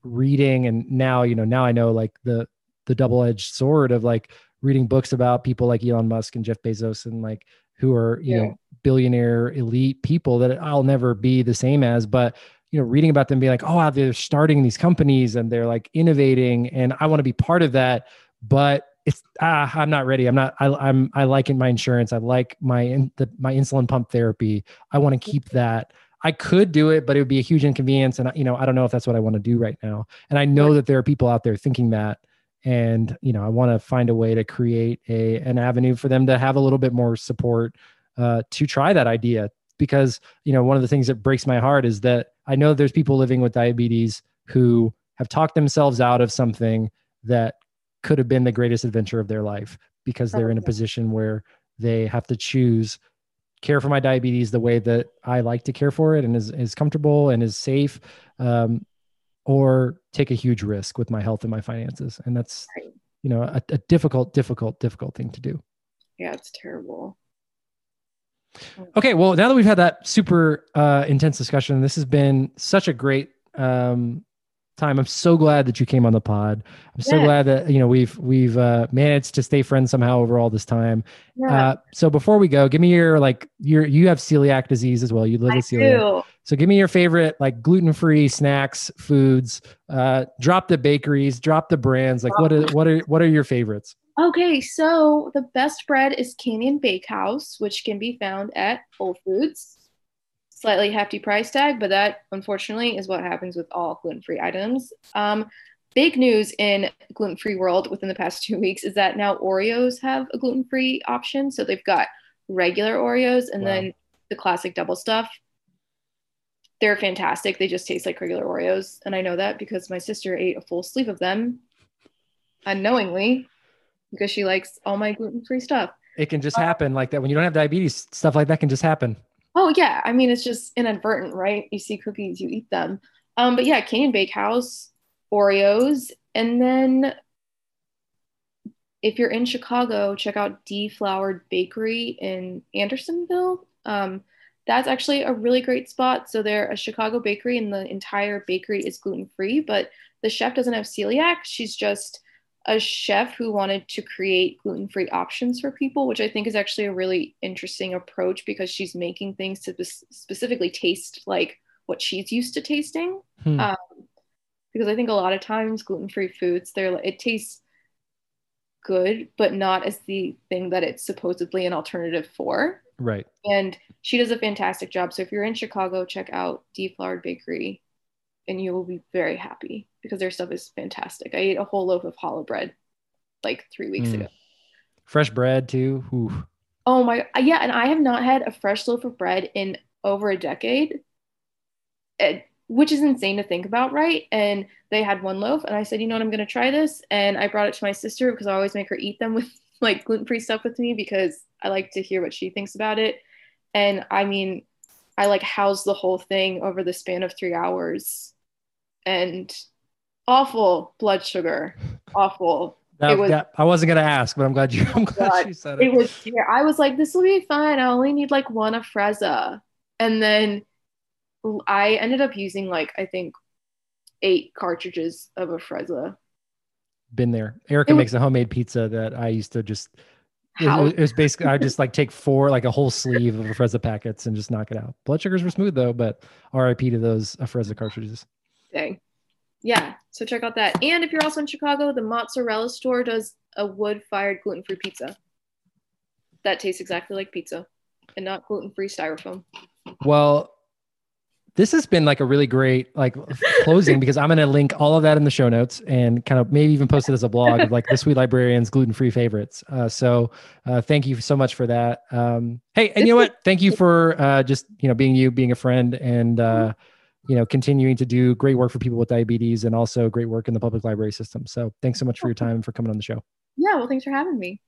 reading and now you know now i know like the the double-edged sword of like reading books about people like elon musk and jeff bezos and like who are you yeah. know billionaire elite people that i'll never be the same as but you know reading about them being like oh they're starting these companies and they're like innovating and i want to be part of that but it's ah, I'm not ready. I'm not. I, I'm I like in my insurance. I like my in, the, my insulin pump therapy. I want to keep that. I could do it, but it would be a huge inconvenience, and you know I don't know if that's what I want to do right now. And I know that there are people out there thinking that, and you know I want to find a way to create a an avenue for them to have a little bit more support uh, to try that idea. Because you know one of the things that breaks my heart is that I know there's people living with diabetes who have talked themselves out of something that could have been the greatest adventure of their life because they're in a position where they have to choose care for my diabetes the way that I like to care for it and is, is comfortable and is safe, um, or take a huge risk with my health and my finances. And that's, you know, a, a difficult, difficult, difficult thing to do. Yeah, it's terrible. Okay, well, now that we've had that super uh, intense discussion, this has been such a great um, time. I'm so glad that you came on the pod. I'm so yeah. glad that you know we've we've uh, managed to stay friends somehow over all this time. Yeah. Uh, so before we go, give me your like your you have celiac disease as well. You live I with celiac. Do. So give me your favorite like gluten free snacks, foods. Uh, drop the bakeries, drop the brands. Like what are what are what are your favorites? Okay, so the best bread is Canyon Bakehouse, which can be found at Whole Foods slightly hefty price tag, but that unfortunately is what happens with all gluten free items. Um, big news in gluten free world within the past two weeks is that now Oreos have a gluten free option. So they've got regular Oreos and wow. then the classic double stuff. They're fantastic. They just taste like regular Oreos. And I know that because my sister ate a full sleeve of them unknowingly because she likes all my gluten free stuff. It can just happen like that. When you don't have diabetes, stuff like that can just happen. Oh yeah, I mean it's just inadvertent, right? You see cookies, you eat them. Um, but yeah, Canyon Bakehouse, Oreos, and then if you're in Chicago, check out Defloured Bakery in Andersonville. Um, that's actually a really great spot. So they're a Chicago bakery, and the entire bakery is gluten free. But the chef doesn't have celiac; she's just a chef who wanted to create gluten free options for people, which I think is actually a really interesting approach because she's making things to specifically taste like what she's used to tasting. Hmm. Um, because I think a lot of times gluten free foods, they're it tastes good, but not as the thing that it's supposedly an alternative for. Right. And she does a fantastic job. So if you're in Chicago, check out Defloured Bakery and you will be very happy because their stuff is fantastic. I ate a whole loaf of challah bread like three weeks mm. ago. Fresh bread too. Ooh. Oh my, yeah. And I have not had a fresh loaf of bread in over a decade, it, which is insane to think about, right? And they had one loaf, and I said, you know what, I'm going to try this. And I brought it to my sister because I always make her eat them with like gluten free stuff with me because I like to hear what she thinks about it. And I mean, I like housed the whole thing over the span of three hours and awful blood sugar, awful. That, was, that, I wasn't gonna ask, but I'm glad you. I'm glad God, you said it. It was. Yeah, I was like, this will be fine. I only need like one of Afrezza, and then I ended up using like I think eight cartridges of Afrezza. Been there. Erica was, makes a homemade pizza that I used to just. It, it, was basically I just like take four like a whole sleeve of Afrezza packets and just knock it out. Blood sugars were smooth though, but RIP to those Afrezza cartridges. Dang yeah, so check out that. And if you're also in Chicago, the mozzarella store does a wood fired gluten free pizza that tastes exactly like pizza and not gluten free styrofoam. Well, this has been like a really great like closing because I'm going to link all of that in the show notes and kind of maybe even post it as a blog of like the sweet librarians gluten free favorites. Uh, so uh, thank you so much for that. Um, hey, and you know what? Thank you for uh, just you know being you, being a friend, and uh, you know, continuing to do great work for people with diabetes and also great work in the public library system. So thanks so much for your time and for coming on the show. Yeah, well, thanks for having me.